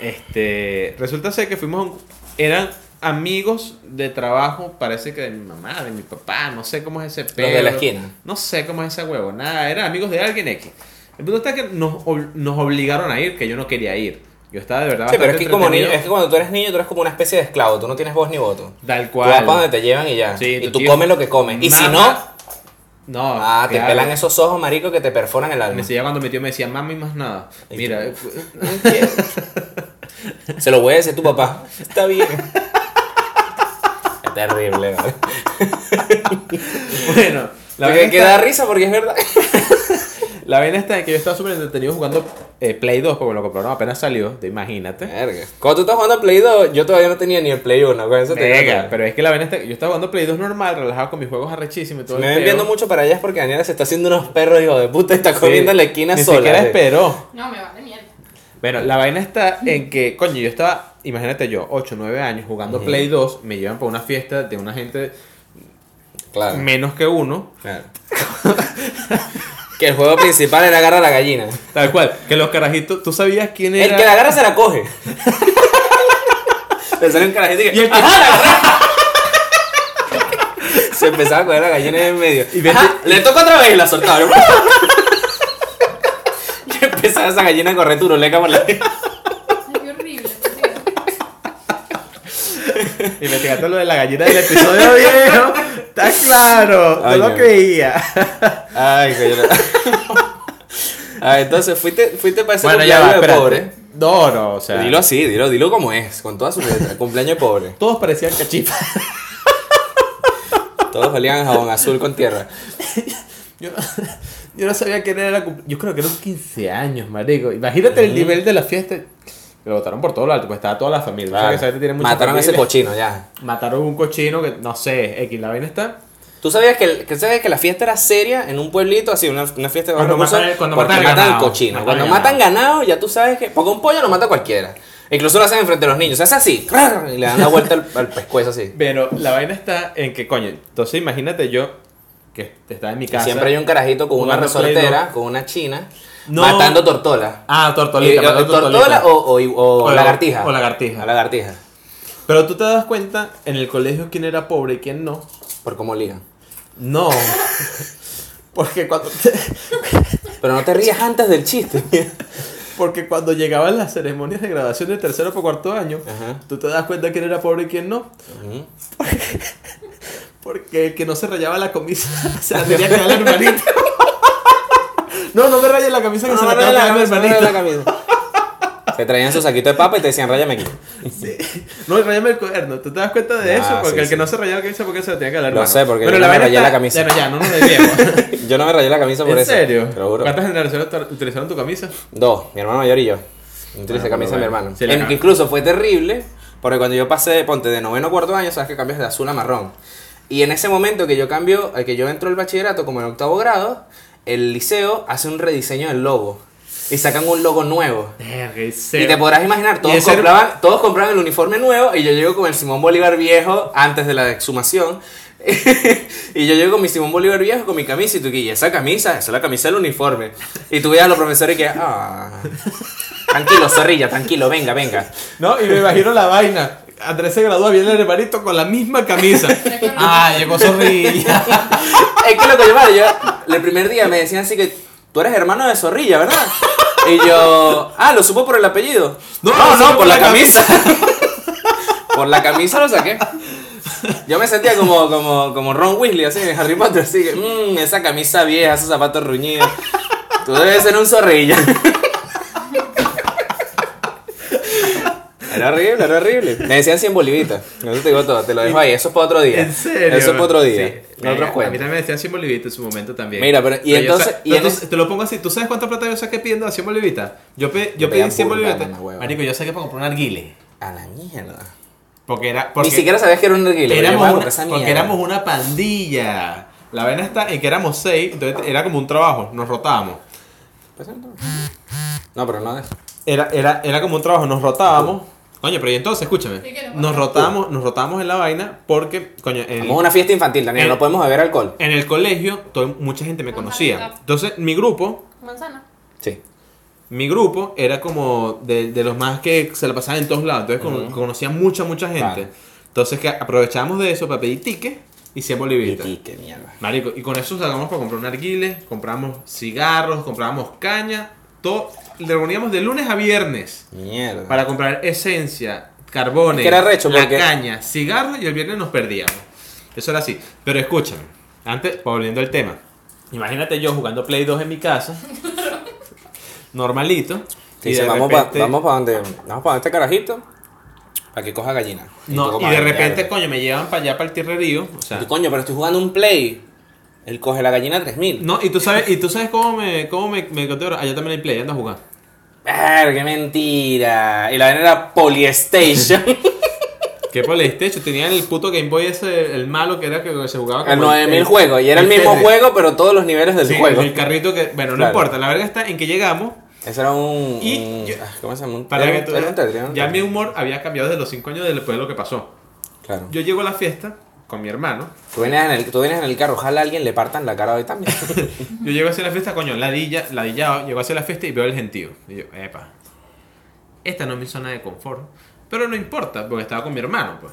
Speaker 3: Este, resulta ser que fuimos a un- eran amigos de trabajo, parece que de mi mamá, de mi papá, no sé cómo es ese pedo.
Speaker 2: de la esquina.
Speaker 3: No sé cómo es ese huevo, nada, eran amigos de alguien X. El punto está que nos, nos obligaron a ir, que yo no quería ir. Yo estaba de verdad
Speaker 2: Sí, pero es que como niño, es que cuando tú eres niño, tú eres como una especie de esclavo, tú no tienes voz ni voto.
Speaker 3: Tal
Speaker 2: Tú vas
Speaker 3: cual.
Speaker 2: para donde te llevan y ya.
Speaker 3: Sí,
Speaker 2: y tú
Speaker 3: tío-
Speaker 2: comes lo que comes. Y si no,
Speaker 3: No,
Speaker 2: Ah, te
Speaker 3: claro.
Speaker 2: pelan esos ojos, marico, que te perforan el
Speaker 3: Me
Speaker 2: alma.
Speaker 3: decía cuando mi tío me decía, mami, más nada. Mira,
Speaker 2: qué- [laughs]
Speaker 3: eh,
Speaker 2: Se lo voy a decir a tu papá. Está bien. Es terrible, [laughs]
Speaker 3: bueno, la
Speaker 2: que da
Speaker 3: está,
Speaker 2: risa porque es verdad.
Speaker 3: La vaina está en que yo estaba súper entretenido jugando eh, Play 2, porque lo compraron apenas salió, te imagínate.
Speaker 2: Verga. Cuando tú estás jugando Play 2, yo todavía no tenía ni el Play 1. Con eso te digo
Speaker 3: Venga,
Speaker 2: todo.
Speaker 3: pero es que la vaina está, yo estaba jugando Play 2 normal, relajado con mis juegos arrechísimos y todo
Speaker 2: Si me ven viendo mucho para allá es porque Daniela se está haciendo unos perros, hijo de puta, está
Speaker 3: Sí,
Speaker 2: comiendo en la esquina
Speaker 3: Ni
Speaker 2: sola.
Speaker 3: siquiera
Speaker 2: sí.
Speaker 3: esperó.
Speaker 4: No, me vale mierda.
Speaker 3: Bueno, la vaina está en que, coño, yo estaba, imagínate yo, 8, 9 años jugando
Speaker 2: Ujú.
Speaker 3: Play 2, me llevan para una fiesta de una gente
Speaker 2: Claro.
Speaker 3: menos que uno,
Speaker 2: claro. [laughs] que el juego principal era agarra a la gallina.
Speaker 3: tal cual, que los carajitos, tú sabías quién
Speaker 2: El
Speaker 3: era.
Speaker 2: que la agarra se la coge. [laughs] Le sale un carajito y que.
Speaker 3: Y el que-. [laughs]
Speaker 2: Se empezaba a coger la gallina en medio.
Speaker 3: Y vete-
Speaker 2: le toca otra vez y la soltaba. [laughs] y empezaba esa gallina a correr turuleca por la.
Speaker 3: Investigando lo de la gallina del episodio viejo, está claro,
Speaker 2: Ay,
Speaker 3: no lo creía.
Speaker 2: Ay, coño. [laughs] Ah, entonces fuiste, fuiste para ese
Speaker 3: Bueno, ya va,
Speaker 2: cumpleaños de
Speaker 3: espérate.
Speaker 2: pobre.
Speaker 3: No, no, o sea.
Speaker 2: Dilo así, dilo, dilo como es, con toda su letra. [laughs] Cumpleaños de pobre.
Speaker 3: Todos parecían cachipas. [laughs]
Speaker 2: Todos olían a jabón azul con tierra.
Speaker 3: Yo no, yo no sabía quién era Yo creo que eran 15 años, marico. Imagínate el nivel de la fiesta. Lo votaron por todo lo alto, pues estaba toda la familia. O sea, que
Speaker 2: Mataron a ese cochino ya.
Speaker 3: Mataron un cochino que, no sé, X, la vaina está.
Speaker 2: ¿Tú sabías que, que, sabías que la fiesta era seria en un pueblito así, una, una fiesta de
Speaker 3: Cuando matan el- cuando matan ganado.
Speaker 2: cochino.
Speaker 3: Matan
Speaker 2: Cuando
Speaker 3: el
Speaker 2: matan
Speaker 3: ganado.
Speaker 2: ganado, ya tú sabes que. Porque un pollo lo mata cualquiera. Incluso lo hacen enfrente de los niños. Es así. Y le dan la vuelta al, al pescuezo así.
Speaker 3: Pero la vaina está en que, coño, entonces imagínate yo que estaba en mi
Speaker 2: Y
Speaker 3: casa.
Speaker 2: siempre hay un carajito con una resortera, con una china,
Speaker 3: No.
Speaker 2: matando tortola.
Speaker 3: Ah,
Speaker 2: Y-
Speaker 3: tortolita.
Speaker 2: o-
Speaker 3: matando
Speaker 2: ¿Tortola o, o, o
Speaker 3: O la-
Speaker 2: lagartija?
Speaker 3: o lagartija.
Speaker 2: O lagartija.
Speaker 3: Pero tú te das cuenta en el colegio quién era pobre y quién no.
Speaker 2: Por cómo.
Speaker 3: No. [laughs] Porque cuando, te- [laughs]
Speaker 2: Pero no te rías antes del chiste. [laughs]
Speaker 3: porque cuando llegaban las ceremonias de graduación de tercero para cuarto año,
Speaker 2: Ajá.
Speaker 3: tú te das cuenta quién era pobre y quién no. Porque el que no se rayaba la camisa se la tenía que dar al hermanito. No, no me rayes la camisa que se la tengo que dar al hermanito.
Speaker 2: Te traían su saquito de papa y te decían, ráyame aquí. [laughs]
Speaker 3: No, rayame el cuaderno. ¿Tú te das cuenta de
Speaker 2: Ah,
Speaker 3: eso? Porque
Speaker 2: sí,
Speaker 3: el que
Speaker 2: sí.
Speaker 3: no se rayaba la camisa, porque se la tenía que
Speaker 2: Lo
Speaker 3: hermano?
Speaker 2: sé, porque
Speaker 3: Pero
Speaker 2: yo
Speaker 3: la
Speaker 2: no me rayé
Speaker 3: está-
Speaker 2: la camisa.
Speaker 3: Bueno, ya, no nos. [laughs]
Speaker 2: Yo no me rayé la camisa por
Speaker 3: ¿En
Speaker 2: eso.
Speaker 3: serio?
Speaker 2: Te lo juro.
Speaker 3: ¿Cuántas generaciones utilizaron tu camisa?
Speaker 2: Dos, mi hermano mayor y yo. Utilicé
Speaker 3: Bueno,
Speaker 2: camisa de mi hermano.
Speaker 3: Sí,
Speaker 2: En- incluso fue terrible, porque cuando yo pasé, ponte, de noveno cuarto año, sabes que cambias de azul a marrón. Y en ese momento que yo cambio, que yo entro al bachillerato como en octavo grado, el liceo hace un rediseño del logo. Y sacan un logo nuevo. Y te podrás imaginar, todos
Speaker 3: era-
Speaker 2: compraban, todos compraban el uniforme nuevo y yo llego con el Simón Bolívar viejo antes de la exhumación. [laughs] y yo llego con mi Simón Bolívar viejo con mi camisa y tú que, y esa camisa, esa es la camisa del uniforme. Y tú veías a los profesores que, ah, tranquilo, zorrilla, tranquilo, venga, venga.
Speaker 3: No, y me imagino la vaina. Andrés se gradúa, viene el hermanito con la misma camisa. [laughs] ah, llegó zorrilla. [laughs]
Speaker 2: Es que lo que yo, yo, el primer día me decían así que, tú eres hermano de zorrilla, ¿verdad? Y yo, ah, lo supo por el apellido.
Speaker 3: No,
Speaker 2: No, no, por la camisa. [laughs] por la camisa lo saqué. Yo me sentía como, como, como Ron Weasley, así, en Harry Potter, así que, mmm, esa camisa vieja, esos zapatos ruñidos. Tú debes ser un zorrilla. Era horrible, era horrible. Me decían 100 bolivitas. Eso te digo todo, te lo dejo ahí. Eso es para otro día.
Speaker 3: ¿En serio?
Speaker 2: Eso es para otro día.
Speaker 3: Sí.
Speaker 2: En otros
Speaker 3: a mí también me decían 100 bolivitas en su momento también.
Speaker 2: Mira, pero- y entonces- y
Speaker 3: pero
Speaker 2: en
Speaker 3: tú-
Speaker 2: es-
Speaker 3: te lo pongo así. ¿Tú sabes cuánta plata yo saqué pidiendo a 100 bolivitas? Yo, pe- yo pedí
Speaker 2: dan
Speaker 3: 100
Speaker 2: burda,
Speaker 3: bolivitas. Marico, yo saqué para comprar un arguile.
Speaker 2: A la mierda.
Speaker 3: Porque era. Porque
Speaker 2: Ni siquiera sabías que era un yo
Speaker 3: éramos una,
Speaker 2: esa
Speaker 3: porque éramos una pandilla. La vaina está en que éramos seis, entonces era como un trabajo, nos rotábamos.
Speaker 2: No, pero no eso.
Speaker 3: Era, era, era como un trabajo, nos rotábamos. Coño, pero y entonces, escúchame.
Speaker 4: Sí, nos
Speaker 3: rotábamos, nos rotábamos en la vaina porque, coño, en,
Speaker 2: una fiesta infantil, Daniel. No podemos beber alcohol.
Speaker 3: en el colegio todo- mucha gente me conocía. Entonces, mi grupo,
Speaker 4: Manzana.
Speaker 2: Sí.
Speaker 3: mi grupo era como de, de los más que se la pasaban en todos lados. Entonces, con-
Speaker 2: Ujú.
Speaker 3: conocía mucha, mucha gente.
Speaker 2: Vale.
Speaker 3: Entonces, que aprovechábamos de eso para pedir tickets y 100 bolivitas.
Speaker 2: Y qué mierda.
Speaker 3: Marico, y con eso sacamos para comprar un narguile, compramos cigarros, compramos caña, todo, le reuníamos de lunes a viernes
Speaker 2: Mierda.
Speaker 3: para comprar esencia, carbones,
Speaker 2: Es que era recho,
Speaker 3: la
Speaker 2: porque-
Speaker 3: caña, cigarros y el viernes nos perdíamos. Eso era así. Pero escúchame, antes, volviendo al tema, Imagínate yo jugando Play 2 en mi casa. Normalito.
Speaker 2: Sí,
Speaker 3: y de
Speaker 2: vamos para
Speaker 3: repente-
Speaker 2: vamos pa donde, vamos pa donde este carajito para que coja gallina.
Speaker 3: No,
Speaker 2: tú
Speaker 3: y de repente, coño, me llevan para allá, para el tierrerío. O sea,
Speaker 2: Y tú, coño, pero estoy jugando un play. Él coge la gallina 3000.
Speaker 3: no, y tú sabes, y tú sabes cómo me, cómo me, me? Allá también hay Play, anda a jugar.
Speaker 2: Ver, qué mentira. Y la vaina era Polystation. [laughs]
Speaker 3: Que PlayStation tenía el puto Game Boy ese, el malo que era que se jugaba
Speaker 2: el
Speaker 3: como
Speaker 2: 9000 juegos. Y era el
Speaker 3: el
Speaker 2: mismo juego, pero todos los niveles del
Speaker 3: Sí,
Speaker 2: juego.
Speaker 3: el carrito que, bueno, no
Speaker 2: Claro.
Speaker 3: importa, la verdad está en que llegamos
Speaker 2: Ese era un.
Speaker 3: Y
Speaker 2: un-
Speaker 3: yo-
Speaker 2: ah, ¿Cómo se llama? Un,
Speaker 3: para
Speaker 2: era
Speaker 3: que tú
Speaker 2: era un
Speaker 3: ya mi humor había cambiado desde los 5 años después de lo que pasó.
Speaker 2: Claro.
Speaker 3: Yo llego a la fiesta con mi hermano.
Speaker 2: Tú vienes en el, tú vienes en el carro, ojalá a alguien le partan la cara hoy también. [laughs]
Speaker 3: Yo llego hacia la fiesta, coño, ladilla, ladillado, llego hacia la fiesta y veo el gentío. Y yo, epa. Esta no es mi zona de confort. Pero no importa, porque estaba con mi hermano, pues.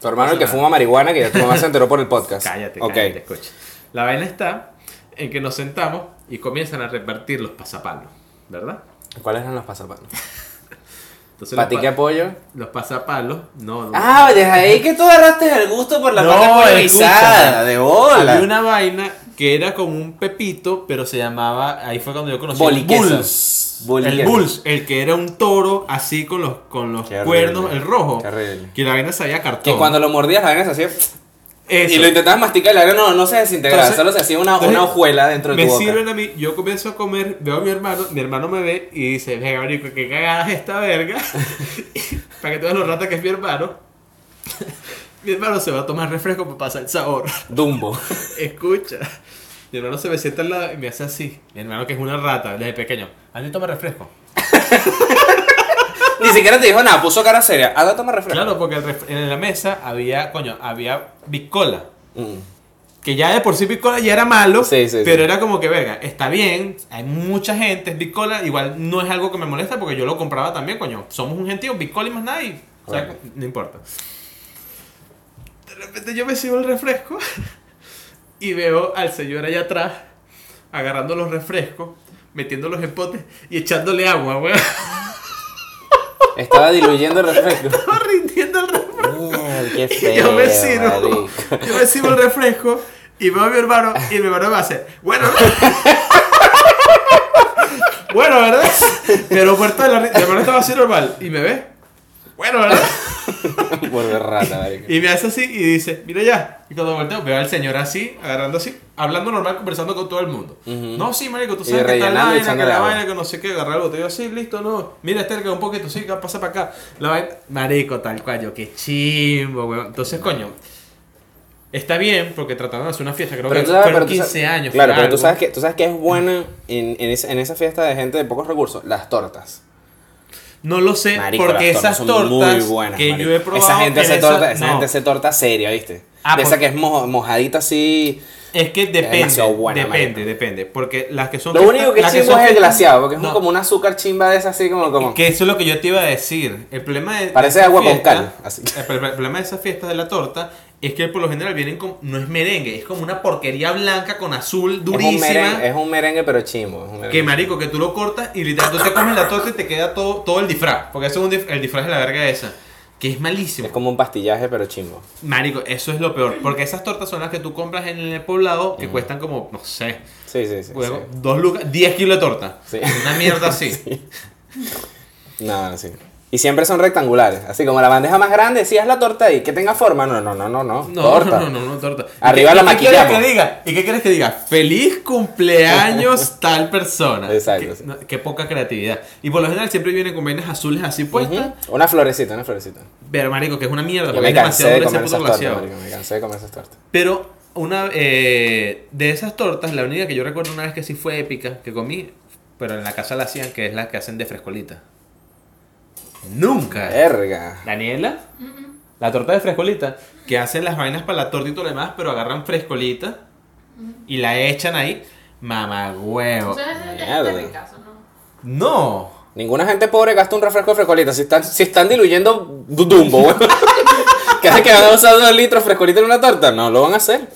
Speaker 2: tu hermano el que fuma marihuana, que ya tu mamá se enteró por el podcast.
Speaker 3: Cállate,
Speaker 2: Ok.
Speaker 3: cállate, escucha. La vaina está en que nos sentamos y comienzan a repartir los pasapalos, ¿verdad?
Speaker 2: ¿Cuáles eran los pasapalos? [laughs]
Speaker 3: Entonces
Speaker 2: ¿Para ti qué apoyo?
Speaker 3: los pasapalos, no, no.
Speaker 2: Ah, desde ahí que tú agarraste el gusto por la
Speaker 3: No,
Speaker 2: pollo guisada, de bola.
Speaker 3: Había una vaina que era como un pepito, pero se llamaba, ahí fue cuando yo conocí el. Bulls. El Bulls, el que era un toro así con los, con los
Speaker 2: Qué
Speaker 3: cuernos,
Speaker 2: horrible.
Speaker 3: el rojo.
Speaker 2: Qué.
Speaker 3: Que la vaina sabía cartón.
Speaker 2: Que cuando lo mordías la vaina se hacía...
Speaker 3: Eso.
Speaker 2: Y lo intentabas masticar y la no, no se desintegraba,
Speaker 3: Entonces-
Speaker 2: solo se hacía una, una hojuela dentro de
Speaker 3: me
Speaker 2: tu boca.
Speaker 3: sirven a mí, yo comienzo a comer, veo a mi hermano, mi hermano me ve y dice, venga, marico, qué cagada es esta verga. [laughs] [laughs] para que tú veas lo rata que es mi hermano. mi hermano se va a tomar refresco para pasar el sabor.
Speaker 2: Dumbo. [laughs]
Speaker 3: Escucha. Mi hermano se me sienta al lado y me hace así. Mi hermano que es una rata desde pequeño. Andy toma refresco.
Speaker 2: Ni siquiera te dijo nada, puso cara seria. Ahora toma refresco.
Speaker 3: Claro, porque el ref- en la mesa había, coño, había Big Cola.
Speaker 2: Mm.
Speaker 3: Que ya de por sí Big Cola ya era malo,
Speaker 2: Sí, sí,
Speaker 3: pero
Speaker 2: sí.
Speaker 3: era como que, verga, está bien, hay mucha gente, es Big Cola, igual no es algo que me molesta porque yo lo compraba también, coño. Somos un gentío, Big Cola y más nada, y, o sea,
Speaker 2: Bueno.
Speaker 3: no importa. De repente yo me sigo el refresco [laughs] y veo al señor allá atrás agarrando los refrescos, metiéndolos en potes y echándole agua, weón. [laughs]
Speaker 2: Estaba diluyendo el refresco. [laughs]
Speaker 3: Estaba rindiendo el refresco.
Speaker 2: Mierda, qué
Speaker 3: Y
Speaker 2: feo,
Speaker 3: yo me sirvo,
Speaker 2: marico.
Speaker 3: yo me sirvo el refresco y veo a mi hermano y mi hermano me hace, bueno, [laughs] bueno, ¿verdad? Pero muerto de la risa, mi hermano estaba así normal y me ve, bueno, ¿verdad? [laughs]
Speaker 2: Vuelve rata.
Speaker 3: Y me hace así y dice, mira ya. Y cuando volteo, veo al señor así, agarrando así, hablando normal, conversando con todo el mundo. No, sí, marico, tú sabes que está la vaina, que la vaina, que no sé qué, agarrar el botella así, listo, no. Mira, este que un poquito, sí, que pasa para acá. La vaina, marico, tal cual, yo, qué chimbo, weón. Entonces, coño, está bien, porque trataron de hacer una fiesta, creo
Speaker 2: Pero
Speaker 3: que
Speaker 2: sabes,
Speaker 3: fueron
Speaker 2: pero tú
Speaker 3: 15
Speaker 2: sabes-
Speaker 3: años.
Speaker 2: Claro, pero tú sabes que, tú sabes que es buena en, en, esa, en esa fiesta de gente de pocos recursos, las tortas.
Speaker 3: No lo sé,
Speaker 2: Marico,
Speaker 3: porque esas tortas
Speaker 2: muy buenas,
Speaker 3: que
Speaker 2: marico.
Speaker 3: yo he probado.
Speaker 2: Esa gente
Speaker 3: en
Speaker 2: hace
Speaker 3: esa-
Speaker 2: torta, esa
Speaker 3: no.
Speaker 2: gente hace torta seria, ¿viste?
Speaker 3: Ah,
Speaker 2: de esa que es mo- mojadita así.
Speaker 3: Es que depende,
Speaker 2: demasiado buena,
Speaker 3: depende,
Speaker 2: marico.
Speaker 3: depende, porque las que son
Speaker 2: Lo único que chimbo
Speaker 3: son
Speaker 2: es el glaseado, porque es
Speaker 3: No,
Speaker 2: como un azúcar chimba de esa así como... como
Speaker 3: Que eso es lo que yo te iba a decir. El problema de.
Speaker 2: Parece
Speaker 3: de esa
Speaker 2: agua con
Speaker 3: fiesta-
Speaker 2: cal, así.
Speaker 3: El, pro- el problema de esas fiestas de la torta es que por lo general vienen con. No es merengue, es como una porquería blanca con azul
Speaker 2: es, un
Speaker 3: durísima.
Speaker 2: merengue, es un merengue, pero un merengue.
Speaker 3: Que marico, que tú lo cortas y literal tú te comes la torta y te queda todo, todo el disfraz. Porque eso es un dif- el disfraz de la verga esa. Que es malísimo.
Speaker 2: Es como un pastillaje, pero chimbo.
Speaker 3: Marico, eso es lo peor. Porque esas tortas son las que tú compras en el poblado que cuestan como, no sé,
Speaker 2: Sí, sí, sí. sí.
Speaker 3: dos lucas, 10 kilos de torta.
Speaker 2: Sí.
Speaker 3: Una mierda así. [laughs]
Speaker 2: No, no, sí. Y siempre son rectangulares. Así como la bandeja más grande, si es la torta ahí, que tenga forma. No, no, no, no, no.
Speaker 3: No,
Speaker 2: torta.
Speaker 3: no, no, no, no, torta.
Speaker 2: Arriba
Speaker 3: ¿Y
Speaker 2: la
Speaker 3: qué- ¿y qué quieres
Speaker 2: maquillamos.
Speaker 3: que diga? ¿Y qué quieres que diga? Feliz cumpleaños [laughs] tal persona.
Speaker 2: Exacto,
Speaker 3: Qué,
Speaker 2: sí.
Speaker 3: no, qué poca creatividad. Y por lo general siempre vienen con vainas azules así puestas.
Speaker 2: Ujú. Una florecita, una florecita.
Speaker 3: Pero marico, que es una mierda.
Speaker 2: Yo
Speaker 3: porque
Speaker 2: me cansé
Speaker 3: demasiado
Speaker 2: de comer esas tortas, marico, Me cansé de comer esas tortas.
Speaker 3: Pero una eh, de esas tortas, la única que yo recuerdo una vez que sí fue épica, que comí, pero en la casa la hacían, que es la que hacen de frescolita. Nunca.
Speaker 2: Verga.
Speaker 3: Daniela, la torta de frescolita, que hacen las vainas para la torta y todo lo demás, pero agarran frescolita y la echan ahí. Mamá huevo.
Speaker 4: ¿no?
Speaker 3: No.
Speaker 2: Ninguna gente pobre gasta un refresco de frescolita. Si están, si están diluyendo du- Dumbo, [laughs] weón. Cada que van a usar dos litros de frescolita en una torta, no lo van a hacer.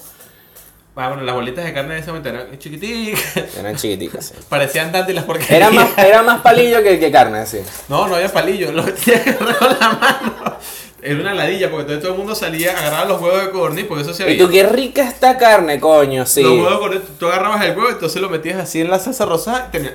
Speaker 3: Ah, bueno, las bolitas de carne de ese momento eran chiquiticas.
Speaker 2: Eran chiquiticas, sí. [laughs]
Speaker 3: Parecían dátiles porque.
Speaker 2: Era más, era más palillo que, que carne, sí.
Speaker 3: No, no había palillo, lo [laughs] tenía que agarrar con la mano. era una ladilla porque entonces todo el mundo salía, agarraba los huevos de codorniz, porque eso se
Speaker 2: Y
Speaker 3: veía.
Speaker 2: tú, qué rica esta carne, coño, sí.
Speaker 3: Los huevos de codorniz, tú agarrabas el huevo, entonces lo metías así en la salsa rosada y tenía.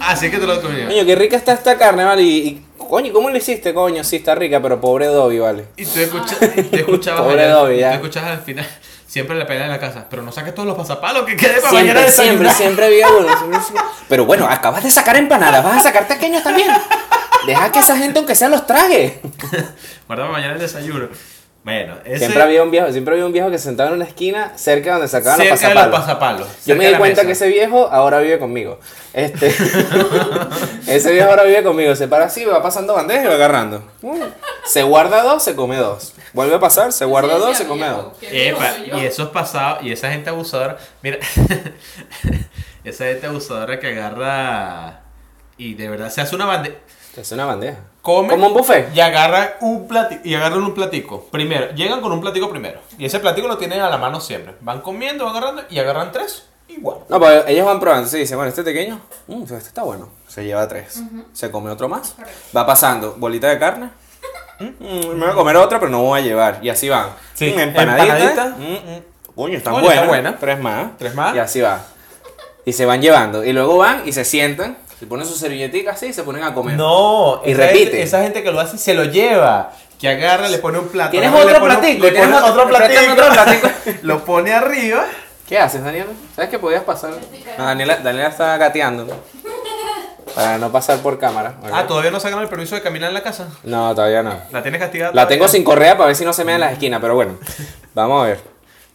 Speaker 3: Así que te lo comías.
Speaker 2: Coño, qué rica está esta carne, vale. Y, y, coño, ¿cómo le hiciste, coño? Sí, está rica, pero pobre Dobby, vale.
Speaker 3: Y tú, escucha- y tú escuchabas, [laughs]
Speaker 2: Pobre
Speaker 3: allá-
Speaker 2: Dobby,
Speaker 3: y
Speaker 2: ya.
Speaker 3: tú escuchabas al final, siempre la pelea en la casa, pero no saques todos los pasapalos que quede para mañana
Speaker 2: Siempre, siempre, siempre había uno. siempre, siempre. Pero bueno, acabas de sacar empanadas, vas a sacar pequeños también. Deja que esa gente, aunque sea, los trague. [laughs]
Speaker 3: Guarda para mañana el desayuno. Bueno, ese
Speaker 2: Siempre había un viejo, siempre había un viejo que se sentaba en una esquina cerca de donde sacaban los
Speaker 3: cerca de los
Speaker 2: pasapalos. Yo me di cuenta
Speaker 3: mesa.
Speaker 2: que ese viejo ahora vive conmigo. Este, [laughs] [laughs] ese viejo ahora vive conmigo. Se para así, va pasando bandejas y va agarrando. Mm. Se guarda dos, se come dos. Vuelve a pasar, se guarda
Speaker 4: Sí,
Speaker 2: dos, se come dos.
Speaker 3: Epa, y eso es pasado, y esa gente abusadora, mira, [laughs] esa gente abusadora que agarra y de verdad se hace una bandeja,
Speaker 2: Es una bandeja.
Speaker 3: Come
Speaker 2: Como un buffet.
Speaker 3: y agarra un platico, y agarran un platico. Primero, llegan con un platico primero, y ese platico lo tienen a la mano siempre. Van comiendo, van agarrando y agarran tres, igual.
Speaker 2: No, pues ellos van probando. Se dicen, bueno, este pequeño, mm, este está bueno. Se lleva tres. Se come otro más.
Speaker 4: Correcto.
Speaker 2: Va pasando, bolita de carne. Mm, mm, me voy a comer otra, pero no voy a llevar. Y así van.
Speaker 3: Sí,
Speaker 2: Mm, empanadita.
Speaker 3: empanadita.
Speaker 2: Mm, mm. Coño, están buenas.
Speaker 3: está buena.
Speaker 2: Tres más.
Speaker 3: Tres más.
Speaker 2: Y así va. Y se van llevando. Y luego van y se sientan. Se ponen su servilletica así y se ponen a comer.
Speaker 3: No,
Speaker 2: Y
Speaker 3: esa
Speaker 2: repite.
Speaker 3: Gente, esa gente que lo hace se lo lleva. Que agarra, le pone un plato.
Speaker 2: ¿Tienes
Speaker 3: le
Speaker 2: otro
Speaker 3: pone
Speaker 2: platico?
Speaker 3: Le
Speaker 2: ¿Tienes
Speaker 3: pone
Speaker 2: otro-
Speaker 3: platico.
Speaker 2: otro platico? [laughs]
Speaker 3: lo pone arriba.
Speaker 2: ¿Qué haces, Daniela? ¿Sabes que podías pasar? No, Daniela, Daniela está gateando. [laughs] Para no pasar por cámara.
Speaker 3: Ah, todavía no sacan el permiso de caminar en la casa.
Speaker 2: No, todavía no.
Speaker 3: La tienes castigada.
Speaker 2: La
Speaker 3: todavía?
Speaker 2: tengo sin correa para ver si no se me da en las esquinas, pero bueno. Vamos a ver.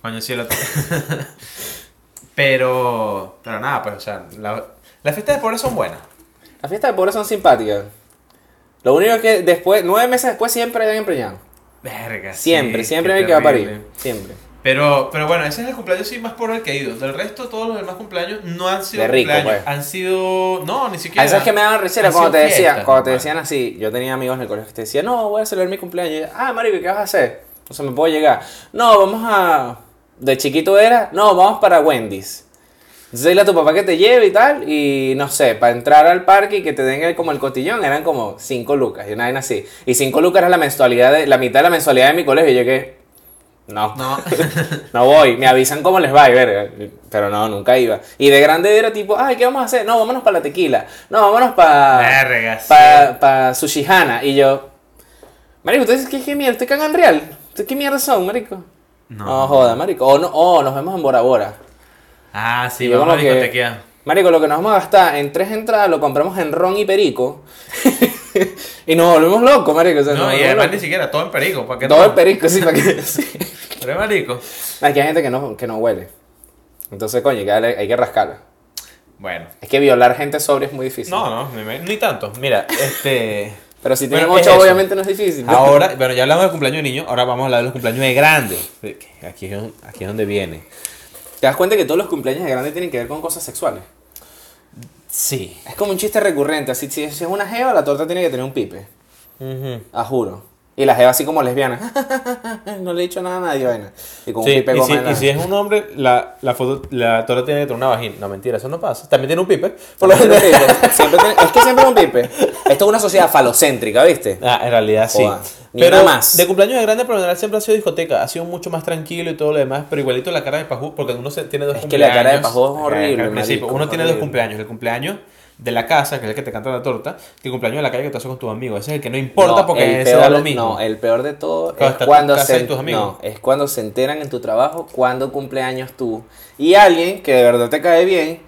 Speaker 3: Coño, sí, la [laughs] Pero. Pero nada, pues, o sea, la- las fiestas de pobres son buenas.
Speaker 2: Las fiestas de pobres son simpáticas. Lo único es que después, nueve meses después, siempre hay empreñado.
Speaker 3: Verga.
Speaker 2: Siempre,
Speaker 3: sí,
Speaker 2: siempre
Speaker 3: qué
Speaker 2: hay que va a parir. Siempre.
Speaker 3: Pero, pero bueno, ese es el cumpleaños sí más pobre que he ido. Del resto, todos los demás cumpleaños no han sido
Speaker 2: De rico,
Speaker 3: cumpleaños.
Speaker 2: pues.
Speaker 3: Han sido. No, ni siquiera.
Speaker 2: A veces que me daban
Speaker 3: Han
Speaker 2: cuando te decían, cuando te decían así, yo tenía amigos en el colegio que te decían, no, voy a celebrar mi cumpleaños. Y yo, ah, marico, ¿y ¿qué vas a hacer? O sea, me puedo llegar. No, vamos a. De chiquito era, no, vamos para Wendy's. Entonces dile a tu papá que te lleve y tal, y no sé, para entrar al parque y que te den el- como el cotillón eran como 5 lucas y una vaina así. Y 5 lucas era la mensualidad de, la mitad de la mensualidad de mi colegio y yo que, no,
Speaker 3: No. [laughs]
Speaker 2: no voy, me avisan cómo les va y verga. Pero no, nunca iba. Y de grande era tipo, ay, ¿qué vamos a hacer? No, vámonos para la tequila. No, vámonos para
Speaker 3: Verga, sí.
Speaker 2: pa, pa Sushihana. Y yo, marico, ¿ustedes qué, qué mierda? ¿Ustedes cagan real? ¿Ustedes qué mierda son, marico?
Speaker 3: No.
Speaker 2: No, joda, marico. O, no, o nos vemos en Bora Bora.
Speaker 3: Ah, sí, vamos a discotequear.
Speaker 2: Marico, lo que nos vamos a gastar en tres entradas lo compramos en ron y perico. [laughs] y nos volvemos locos, marico. O sea, nos
Speaker 3: No, y además ni siquiera, todo en perico. ¿Para qué
Speaker 2: Todo
Speaker 3: no?
Speaker 2: el perico, sí, para que... [laughs] sí.
Speaker 3: Pero es marico.
Speaker 2: Aquí hay gente que no, que no huele. Entonces, coño, hay que, hay que rascarla.
Speaker 3: Bueno.
Speaker 2: Es que violar gente sobria es muy difícil.
Speaker 3: No, no, ni, tanto. Mira, este. [laughs]
Speaker 2: Pero si tienen
Speaker 3: Bueno, es
Speaker 2: obviamente no es difícil.
Speaker 3: Ahora, bueno, ya hablamos del cumpleaños de niños, ahora vamos a hablar de los cumpleaños de grandes. Aquí es, aquí es donde viene.
Speaker 2: ¿Te das cuenta que todos los cumpleaños de grande tienen que ver con cosas sexuales?
Speaker 3: Sí.
Speaker 2: Es como un chiste recurrente. Si si es una jeva, la torta tiene que tener un pipe. A juro. Y la jeva así como lesbiana. [laughs] no le he dicho nada a nadie, vaina. Y con un
Speaker 3: Sí,
Speaker 2: pipe
Speaker 3: y, si, y si es un hombre, la, la foto, la torta tiene que tener una vagina. No, mentira, eso no pasa. También tiene un pipe. Por lo
Speaker 2: un. Siempre tiene- es que siempre un pipe. Esto es una sociedad falocéntrica, ¿viste?
Speaker 3: Ah, en realidad sí.
Speaker 2: Ni
Speaker 3: pero
Speaker 2: una más.
Speaker 3: de cumpleaños de grande, por lo general siempre ha sido discoteca. Ha sido mucho más tranquilo y todo lo demás. Pero igualito la cara de Pajú, porque uno se, tiene dos
Speaker 2: Es que la
Speaker 3: cumpleaños.
Speaker 2: cara de Pajú es horrible,
Speaker 3: al principio,
Speaker 2: marico,
Speaker 3: uno tiene dos
Speaker 2: horrible.
Speaker 3: cumpleaños. El cumpleaños de la casa, que es el que te canta la torta. El cumpleaños de la calle que te haces con tus amigos. Ese es el que no importa
Speaker 2: No,
Speaker 3: porque ese da lo mismo.
Speaker 2: No, el peor de todo
Speaker 3: Cuando
Speaker 2: es
Speaker 3: tu
Speaker 2: cuando se,
Speaker 3: y tus amigos.
Speaker 2: no, es cuando se enteran en tu trabajo cuando cumpleaños tú y alguien que de verdad te cae bien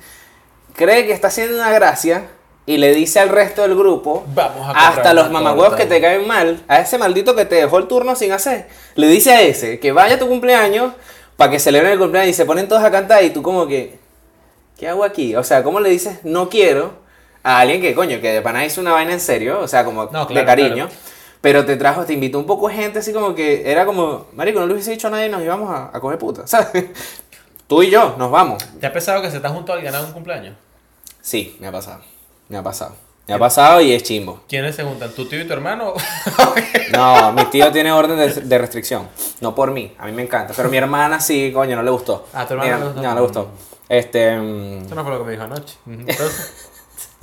Speaker 2: cree que está haciendo una gracia y le dice al resto del grupo
Speaker 3: Vamos a
Speaker 2: hasta los
Speaker 3: torta.
Speaker 2: que te caen mal a ese maldito que te dejó el turno sin hacer le dice a ese que vaya a tu cumpleaños para que celebren el cumpleaños y se ponen todos a cantar y tú como que ¿qué hago aquí? o sea ¿cómo le dices no quiero a alguien que coño que de pana hizo una vaina en serio o sea como
Speaker 3: No,
Speaker 2: de cariño
Speaker 3: claro.
Speaker 2: pero te trajo, te invitó un poco de gente así como que era como, marico, no le hubiese dicho a nadie, nos íbamos a, a coger puta, [laughs] ¿sabes? Tú y yo, nos vamos.
Speaker 3: ¿Te ha pesado que se está junto a alguien a un cumpleaños?
Speaker 2: Sí, me ha pasado, me ha pasado. Me ha pasado y es chimbo.
Speaker 3: ¿Quiénes se juntan? ¿Tu tío y tu hermano? [laughs]
Speaker 2: No, mi tío tiene orden de, de restricción. No por mí, a mí me encanta. Pero mi hermana sí, coño, no le gustó.
Speaker 3: Ah, ¿tu hermana no le gustó?
Speaker 2: No, no le gustó. Este. mm,
Speaker 3: Eso no fue lo que me dijo anoche. [laughs] Entonces,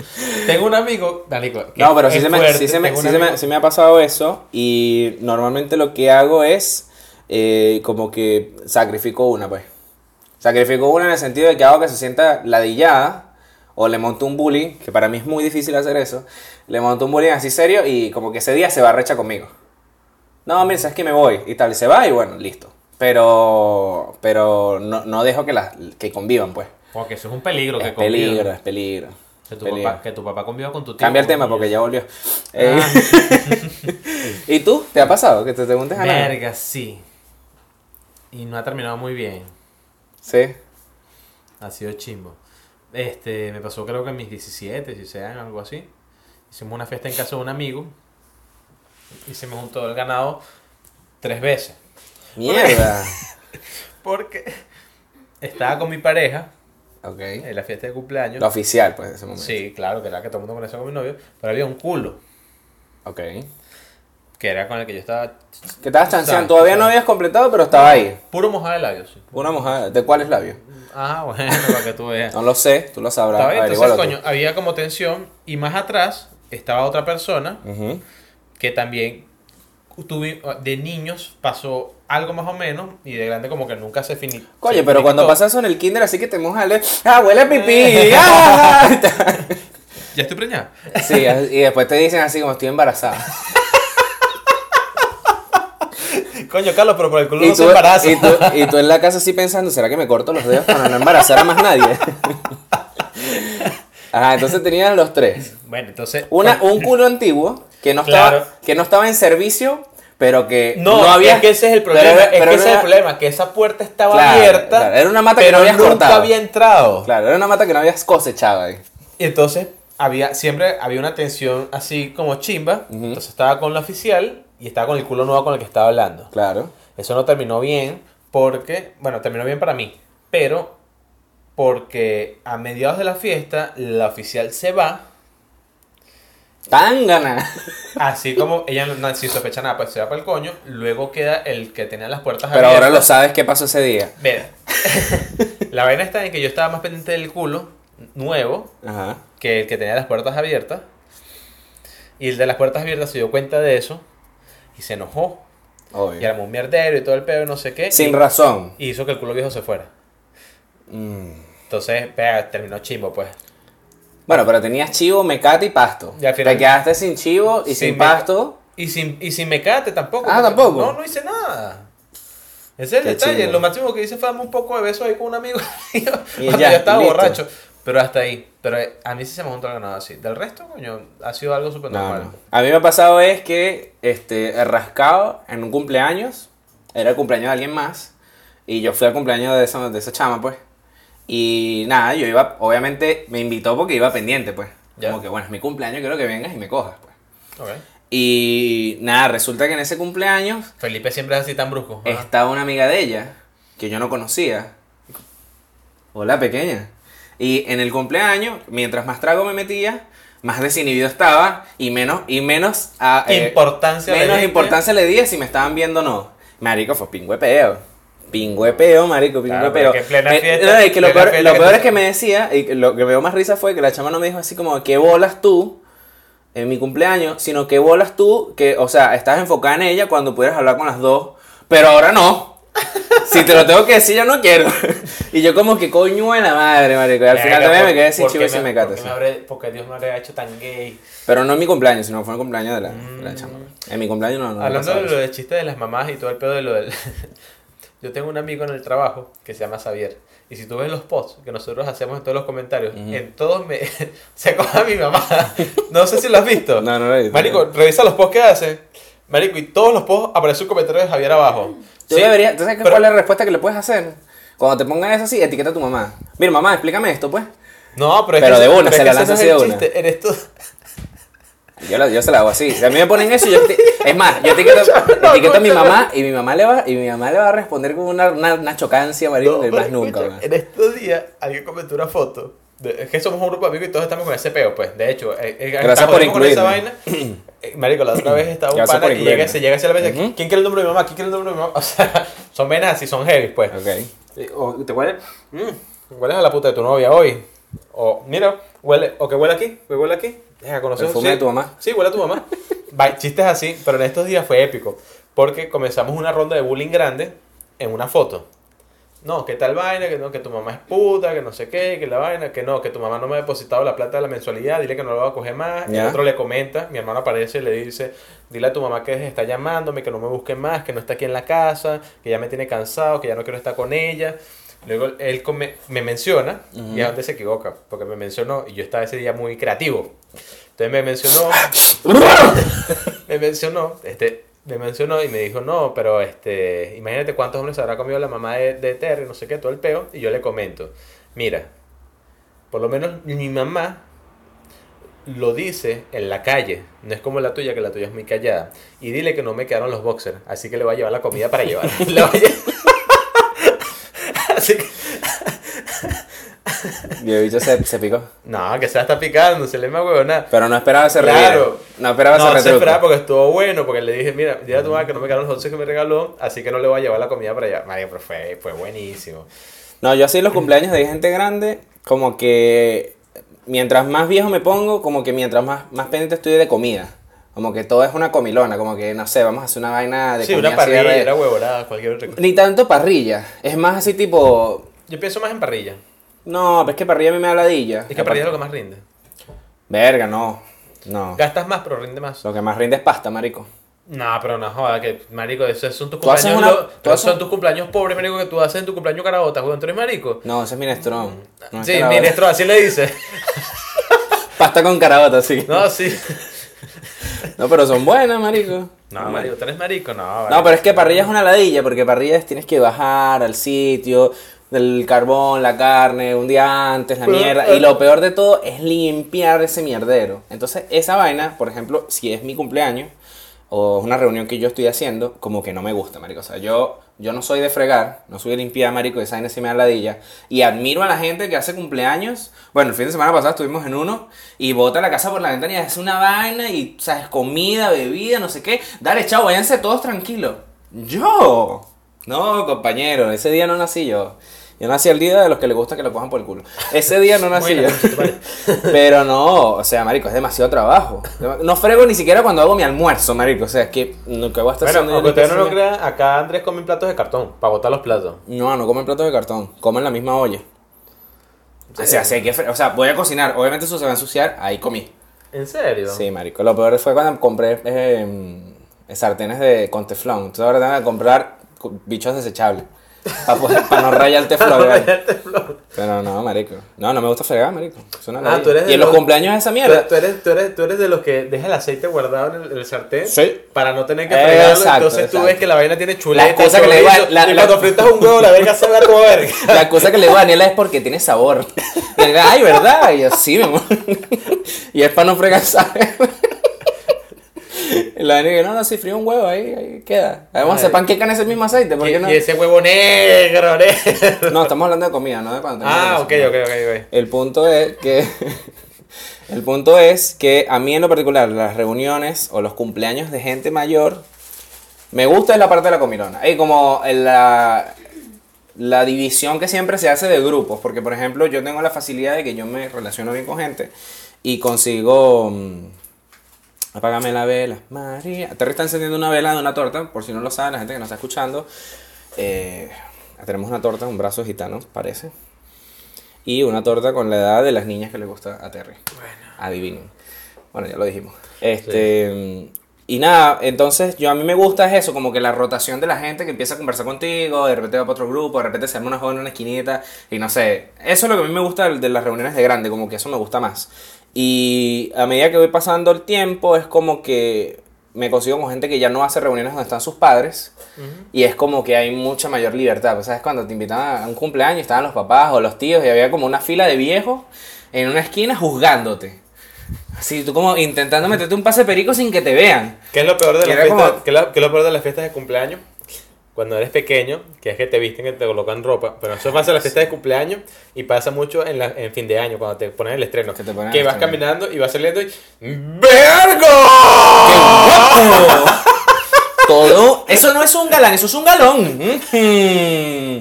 Speaker 3: [laughs] Tengo un amigo, que
Speaker 2: No, pero sí
Speaker 3: es
Speaker 2: se, me, sí, se me, sí se me- ha pasado eso y normalmente lo que hago es eh, como que sacrifico una, pues. Sacrifico una en el sentido de que hago que se sienta ladillada o le monto un bullying, que para mí es muy difícil hacer eso. Le monto un bullying así serio y como que ese día se va recha conmigo. No, mira, sabes que me voy y tal, y se va y bueno, listo. Pero pero no, no dejo que, las, que convivan, pues.
Speaker 3: Porque eso es un peligro que
Speaker 2: Es peligro, es peligro.
Speaker 3: Que tu, papá, que tu papá conviva con tu tío.
Speaker 2: Cambia el tema porque ya volvió. Eh,
Speaker 3: Ah. [laughs]
Speaker 2: ¿Y tú? ¿Te ha pasado que te preguntes a nada?
Speaker 3: Verga, sí. Y no ha terminado muy bien.
Speaker 2: Sí.
Speaker 3: Ha sido chimbo. Este, me pasó creo que en mis 17, 16 años, algo así. Hicimos una fiesta en casa de un amigo. Y se me juntó el ganado tres veces.
Speaker 2: Mierda. [laughs]
Speaker 3: Porque estaba con mi pareja
Speaker 2: ok.
Speaker 3: en la fiesta de cumpleaños.
Speaker 2: Lo oficial, pues, de ese momento.
Speaker 3: Sí, claro, que era que todo el mundo conocía con mi novio. Pero había un culo,
Speaker 2: Ok.
Speaker 3: que era con el que yo estaba
Speaker 2: Que estabas chanceando. Todavía no habías completado, pero estaba ahí.
Speaker 3: puro mojado de labios. sí.
Speaker 2: Una mojada. ¿De cuáles labios?
Speaker 3: Ah, bueno, [laughs] para que tú veas.
Speaker 2: No lo sé, tú lo sabrás.
Speaker 3: Estaba entonces, coño, había como tensión. Y más atrás estaba otra persona que también tuve, de niños pasó algo más o menos y de grande como que nunca se finí.
Speaker 2: Coño,
Speaker 3: se
Speaker 2: pero cuando pasa eso en el kinder, así que te mojas. ¡Ah, huele a pipí! [laughs] [laughs] ¡Ah!
Speaker 3: Ya estoy preñada.
Speaker 2: Sí, y después te dicen así como estoy embarazada. [laughs]
Speaker 3: Coño, Carlos, pero por el culo
Speaker 2: Y
Speaker 3: no se embaraza.
Speaker 2: y, tú, y tú en la casa así pensando, ¿será que me corto los dedos para no embarazar a más nadie? Ajá, entonces tenían los tres.
Speaker 3: Bueno, entonces.
Speaker 2: Una, un culo antiguo que no,
Speaker 3: Claro.
Speaker 2: estaba, que no estaba en servicio, pero que
Speaker 3: No,
Speaker 2: había...
Speaker 3: es que ese es el
Speaker 2: pero
Speaker 3: problema. es que ese es el problema, que esa puerta estaba
Speaker 2: Claro,
Speaker 3: abierta.
Speaker 2: claro, era una mata que no habías
Speaker 3: nunca
Speaker 2: cortado.
Speaker 3: había entrado.
Speaker 2: Claro, era una mata que no habías cosechado ahí.
Speaker 3: Y entonces había, siempre había una tensión así como chimba. Entonces estaba con la oficial y estaba con el culo nuevo con el que estaba hablando.
Speaker 2: Claro.
Speaker 3: Eso no terminó bien porque, bueno, terminó bien para mí, pero porque a mediados de la fiesta la oficial se va,
Speaker 2: Tan gana.
Speaker 3: así como ella no, sin sospecha nada, pues se va para el coño, luego queda el que tenía las puertas
Speaker 2: Pero ahora lo
Speaker 3: abiertas.
Speaker 2: sabes qué pasó ese día.
Speaker 3: Mira, [laughs] la vaina está en que yo estaba más pendiente del culo nuevo
Speaker 2: Ajá.
Speaker 3: que el que tenía las puertas abiertas. Y el de las puertas abiertas se dio cuenta de eso y se enojó. Y armó un mierdero y todo el pedo y no sé qué.
Speaker 2: Sin
Speaker 3: y,
Speaker 2: razón.
Speaker 3: y hizo que el culo viejo se fuera.
Speaker 2: Mm.
Speaker 3: Entonces, pega, terminó chimbo, pues.
Speaker 2: Bueno, pero tenías chivo, mecate y pasto.
Speaker 3: Y al final-
Speaker 2: Te quedaste sin chivo y sin,
Speaker 3: Sin
Speaker 2: pasto.
Speaker 3: Y sin, y sin mecate tampoco.
Speaker 2: Ah,
Speaker 3: porque-
Speaker 2: tampoco.
Speaker 3: No, no hice nada. Ese es el
Speaker 2: Qué
Speaker 3: detalle.
Speaker 2: chimbo.
Speaker 3: Lo máximo que hice fue darme un poco de beso ahí con un amigo [laughs] mío. Cuando
Speaker 2: ya,
Speaker 3: estaba
Speaker 2: listo.
Speaker 3: borracho. Pero hasta ahí. Pero eh, a mí sí se me juntó el ganado así. Del resto, coño, ha sido algo súper
Speaker 2: No,
Speaker 3: normal.
Speaker 2: no. A mí me ha pasado es que este, he rascado en un cumpleaños. Era el cumpleaños de alguien más. Y yo fui al cumpleaños de esa, de esa chama, pues. Y nada, yo iba, obviamente me invitó porque iba pendiente, pues.
Speaker 3: Ya.
Speaker 2: Como que bueno, es mi cumpleaños, quiero que vengas y me cojas, pues.
Speaker 3: Ok.
Speaker 2: Y nada, resulta que en ese cumpleaños
Speaker 3: Felipe siempre es así tan brusco. Ajá.
Speaker 2: estaba una amiga de ella que yo no conocía. Hola, pequeña. Y en el cumpleaños, mientras más trago me metía, más desinhibido estaba y menos, y menos, ah, eh,
Speaker 3: Importancia le
Speaker 2: menos
Speaker 3: diste.
Speaker 2: importancia le di a si me estaban viendo o no. Marico, fue pingüepeo. Pingüepeo, marico,
Speaker 3: Claro,
Speaker 2: pingüepeo. Me-
Speaker 3: fiesta-
Speaker 2: no, es que lo peor, lo peor es que me decía, y lo que me dio más risa fue que la chama no me dijo así como, ¿qué bolas tú? en mi cumpleaños, sino que bolas tú, que, o sea, estás enfocada en ella cuando pudieras hablar con las dos, pero ahora no. Si te lo tengo que decir, yo no quiero. [laughs] Y yo como que coño de la madre, marico. Y al final también me
Speaker 3: ¿por-
Speaker 2: quedé sin
Speaker 3: por
Speaker 2: chivo y sin
Speaker 3: me- Porque Dios me habría hecho tan gay.
Speaker 2: Pero no en mi cumpleaños, sino fue en el cumpleaños de la, de la chama. En mi cumpleaños no, no.
Speaker 3: Mm. Hablando de lo del chiste de las mamás y todo el pedo de lo del... [laughs] Yo tengo un amigo en el trabajo que se llama Xavier. Y si tú ves los posts que nosotros hacemos en todos los comentarios, en todos me... [laughs] se coja mi mamá. [laughs] No sé si lo has visto.
Speaker 2: No, no lo he visto.
Speaker 3: Marico, revisa los posts que hace. Marico, y todos los posts aparece un comentario de Javier abajo.
Speaker 2: Tú
Speaker 3: Sí,
Speaker 2: deberías, ¿tú sabes
Speaker 3: pero-
Speaker 2: cuál es la respuesta que le puedes hacer? Cuando te pongan eso así, etiqueta a tu mamá. Mira, mamá, explícame esto, pues.
Speaker 3: No, pero es
Speaker 2: Pero
Speaker 3: que,
Speaker 2: de una, se la lanza así de una.
Speaker 3: chiste, Eres tú.
Speaker 2: Yo, la- yo se la hago así. Si a mí me ponen eso, yo eti- es más, yo etiqueto, [laughs] etiqueto a mi mamá y mi mamá le va, y mi mamá le va a responder con una, una, una chocancia, marico,
Speaker 3: No,
Speaker 2: que más nunca.
Speaker 3: escucha. En estos días alguien comentó una foto. de- es que somos un grupo de amigos y todos estamos con ese peo, pues. De hecho, eh, eh,
Speaker 2: Gracias por
Speaker 3: con esa
Speaker 2: incluirme.
Speaker 3: vaina. Eh, Marico, la otra vez [clears throat] estaba un pana y llega,
Speaker 2: incluirme.
Speaker 3: se llega hacia la vez.
Speaker 2: Ujú.
Speaker 3: ¿Quién quiere el nombre de mi mamá? ¿Quién quiere el nombre de mi mamá? [laughs] O sea, son venas así, son heavy, pues.
Speaker 2: Ok.
Speaker 3: O ¿Te huele? Mm, hueles a la puta de tu novia hoy. O, mira, huele, o que huele aquí, que huele aquí. Deja conocer.
Speaker 2: Perfume de tu mamá.
Speaker 3: Sí, huele a tu mamá. [laughs] Va, chistes así, pero en estos días fue épico. Porque comenzamos una ronda de bullying grande en una foto. No, que tal vaina, que no, que tu mamá es puta, que no sé qué, que la vaina, que no, que tu mamá no me ha depositado la plata de la mensualidad, dile que no lo va a coger más. Y el otro le comenta, mi hermano aparece y le dice, dile a tu mamá que está llamándome, que no me busque más, que no está aquí en la casa, que ya me tiene cansado, que ya no quiero estar con ella. Luego él come- me menciona, y es donde se equivoca, porque me mencionó, y yo estaba ese día muy creativo. Entonces me mencionó, [laughs] me mencionó, este, me mencionó y me dijo, no, pero este, imagínate cuántos hombres habrá comido la mamá de, de Terry, no sé qué, todo el peo, y yo le comento, mira, por lo menos mi mamá lo dice en la calle, no es como la tuya, que la tuya es muy callada, y dile que no me quedaron los boxers, así que le voy a llevar la comida para llevar. [laughs] Le voy a lle- así que, [laughs]
Speaker 2: Y el bicho se, se picó.
Speaker 3: no, que se la está picando, se le me huevona.
Speaker 2: Pero no esperaba ese
Speaker 3: Claro.
Speaker 2: No esperaba
Speaker 3: No,
Speaker 2: ese
Speaker 3: se
Speaker 2: retruco.
Speaker 3: esperaba porque estuvo bueno, porque le dije, mira, dile a tu mamá que no me quedaron los dulces que me regaló, así que no le voy a llevar la comida para allá. María, pero fue, fue buenísimo.
Speaker 2: No, yo así los cumpleaños de gente grande, como que mientras más viejo me pongo, como que mientras más, más pendiente estoy de comida. Como que todo es una comilona, como que no sé, vamos a hacer una vaina de
Speaker 3: Sí,
Speaker 2: comida
Speaker 3: una
Speaker 2: de
Speaker 3: parrilla,
Speaker 2: re-
Speaker 3: era huevonada, cualquier otra cosa.
Speaker 2: Ni tanto parrilla, es más así tipo.
Speaker 3: Yo pienso más en parrilla.
Speaker 2: No, pero es que parrilla a mí me da ladilla.
Speaker 3: Es que parrilla es lo que más rinde.
Speaker 2: Verga, no. No.
Speaker 3: Gastas más, pero rinde más.
Speaker 2: Lo que más rinde es pasta, marico.
Speaker 3: No, pero no joda, que marico, esos son tus
Speaker 2: Tú
Speaker 3: cumpleaños.
Speaker 2: una-
Speaker 3: lo-
Speaker 2: tú haces-
Speaker 3: son tus cumpleaños pobres, marico, que tú haces en tu cumpleaños carabota, weón. ¿Tú eres marico?
Speaker 2: No, ese es minestrón. No es
Speaker 3: sí, ministro, así le dice.
Speaker 2: Pasta con carabota, sí.
Speaker 3: No, sí. [laughs]
Speaker 2: No, pero son buenas, marico.
Speaker 3: No, marico, ¿tú eres marico? No,
Speaker 2: No, pero es que parrilla es una ladilla, porque parrilla es tienes que bajar al sitio, del carbón, la carne, un día antes, la mierda.
Speaker 3: eh,
Speaker 2: Y lo peor de todo es limpiar ese mierdero. Entonces, esa vaina, por ejemplo, si es mi cumpleaños o una reunión que yo estoy haciendo, como que no me gusta, marico. O sea, yo, yo no soy de fregar, no soy de limpiar, marico, esa vaina sí me da ladilla. Y admiro a la gente que hace cumpleaños. Bueno, el fin de semana pasado estuvimos en uno y bota la casa por la ventana y hace una vaina y, ¿sabes? Comida, bebida, no sé qué. Dale, chao, váyanse todos tranquilos. ¿Yo? No, compañero, ese día no nací yo. Yo nací el día de los que les gusta que lo cojan por el culo. Ese día no nací
Speaker 3: Bueno,
Speaker 2: yo. [laughs] Pero no, o sea, marico, es demasiado trabajo. No frego ni siquiera cuando hago mi almuerzo, marico. O sea, es que que voy a estar
Speaker 3: Bueno,
Speaker 2: haciendo
Speaker 3: aunque no lo crean, acá Andrés come platos de cartón para botar los platos.
Speaker 2: No, no comen platos de cartón, comen la misma olla. O sea, sí que o sea, voy a cocinar, obviamente eso se va a ensuciar, ahí comí.
Speaker 3: ¿En serio?
Speaker 2: Sí, marico. Lo peor fue cuando compré eh, sartenes de con teflón. Entonces ahora tengo que comprar bichos desechables. Para no rayar el teflón. ¿verdad? Pero no, marico. No, no me gusta fregar, marico. Es una
Speaker 3: Ah, tú eres
Speaker 2: y en los
Speaker 3: los-
Speaker 2: cumpleaños esa mierda.
Speaker 3: tú eres, tú, eres, tú eres de los que deja el aceite guardado en el, el sartén
Speaker 2: Sí.
Speaker 3: para no tener que fregarlo.
Speaker 2: exacto,
Speaker 3: entonces tú ves que la vaina tiene chuleta.
Speaker 2: La cosa que le
Speaker 3: chorizo,
Speaker 2: digo a- la-
Speaker 3: y
Speaker 2: la-
Speaker 3: cuando fritas un huevo, la verga sabe a tu verga. [laughs]
Speaker 2: La cosa que le digo a Daniela es porque tiene sabor. Y él, Ay, ¿verdad? Y yo, sí, mi amor. [laughs] Y es para no fregar, ¿sabes? [laughs] La Daniela, no, no, si frío un huevo, ahí, ahí queda. Vamos a hacer panqueca en ese mismo aceite, ¿por
Speaker 3: Y,
Speaker 2: qué no?
Speaker 3: y ese huevo negro, [laughs] negro.
Speaker 2: No, estamos hablando de comida, no de cuando
Speaker 3: Ah, ok, ok, ok, ok.
Speaker 2: El punto es que. [laughs] El punto es que a mí en lo particular, las reuniones o los cumpleaños de gente mayor, me gusta la parte de la comilona. Y como la, la división que siempre se hace de grupos, porque por ejemplo yo tengo la facilidad de que yo me relaciono bien con gente y consigo... Apágame la vela, María. Terry está encendiendo una vela de una torta, por si no lo saben, la gente que nos está escuchando. Eh, tenemos una torta, un brazo gitano, parece. Y una torta con la edad de las niñas que le gusta a Terry. Bueno. Adivinen. Bueno, ya lo dijimos. Este. Y nada, entonces yo a mí me gusta es eso, como que la rotación de la gente que empieza a conversar contigo, de repente va para otro grupo, de repente se arma una joven en una esquinita, y no sé. Eso es lo que a mí me gusta de las reuniones de grande, como que eso me gusta más. Y a medida que voy pasando el tiempo, es como que me consigo con gente que ya no hace reuniones donde están sus padres. Y es como que hay mucha mayor libertad. Pues, ¿Sabes? Cuando te invitaban a un cumpleaños, estaban los papás o los tíos y había como una fila de viejos en una esquina juzgándote. Así, tú como intentando meterte un pase perico sin que te vean.
Speaker 3: ¿Qué es lo peor de las fiestas?
Speaker 2: como-
Speaker 3: ¿qué, es lo, qué es lo peor de las fiestas de cumpleaños? Cuando eres pequeño, que es que te visten, que te colocan ropa. Pero eso pasa en las fiestas de cumpleaños y pasa mucho en, la, en fin de año, cuando te ponen el estreno.
Speaker 2: Que te ponen
Speaker 3: que
Speaker 2: el
Speaker 3: vas
Speaker 2: estreno.
Speaker 3: caminando y vas saliendo y. ¡Vergo!
Speaker 2: Todo. Eso no es un galán, eso es un galón.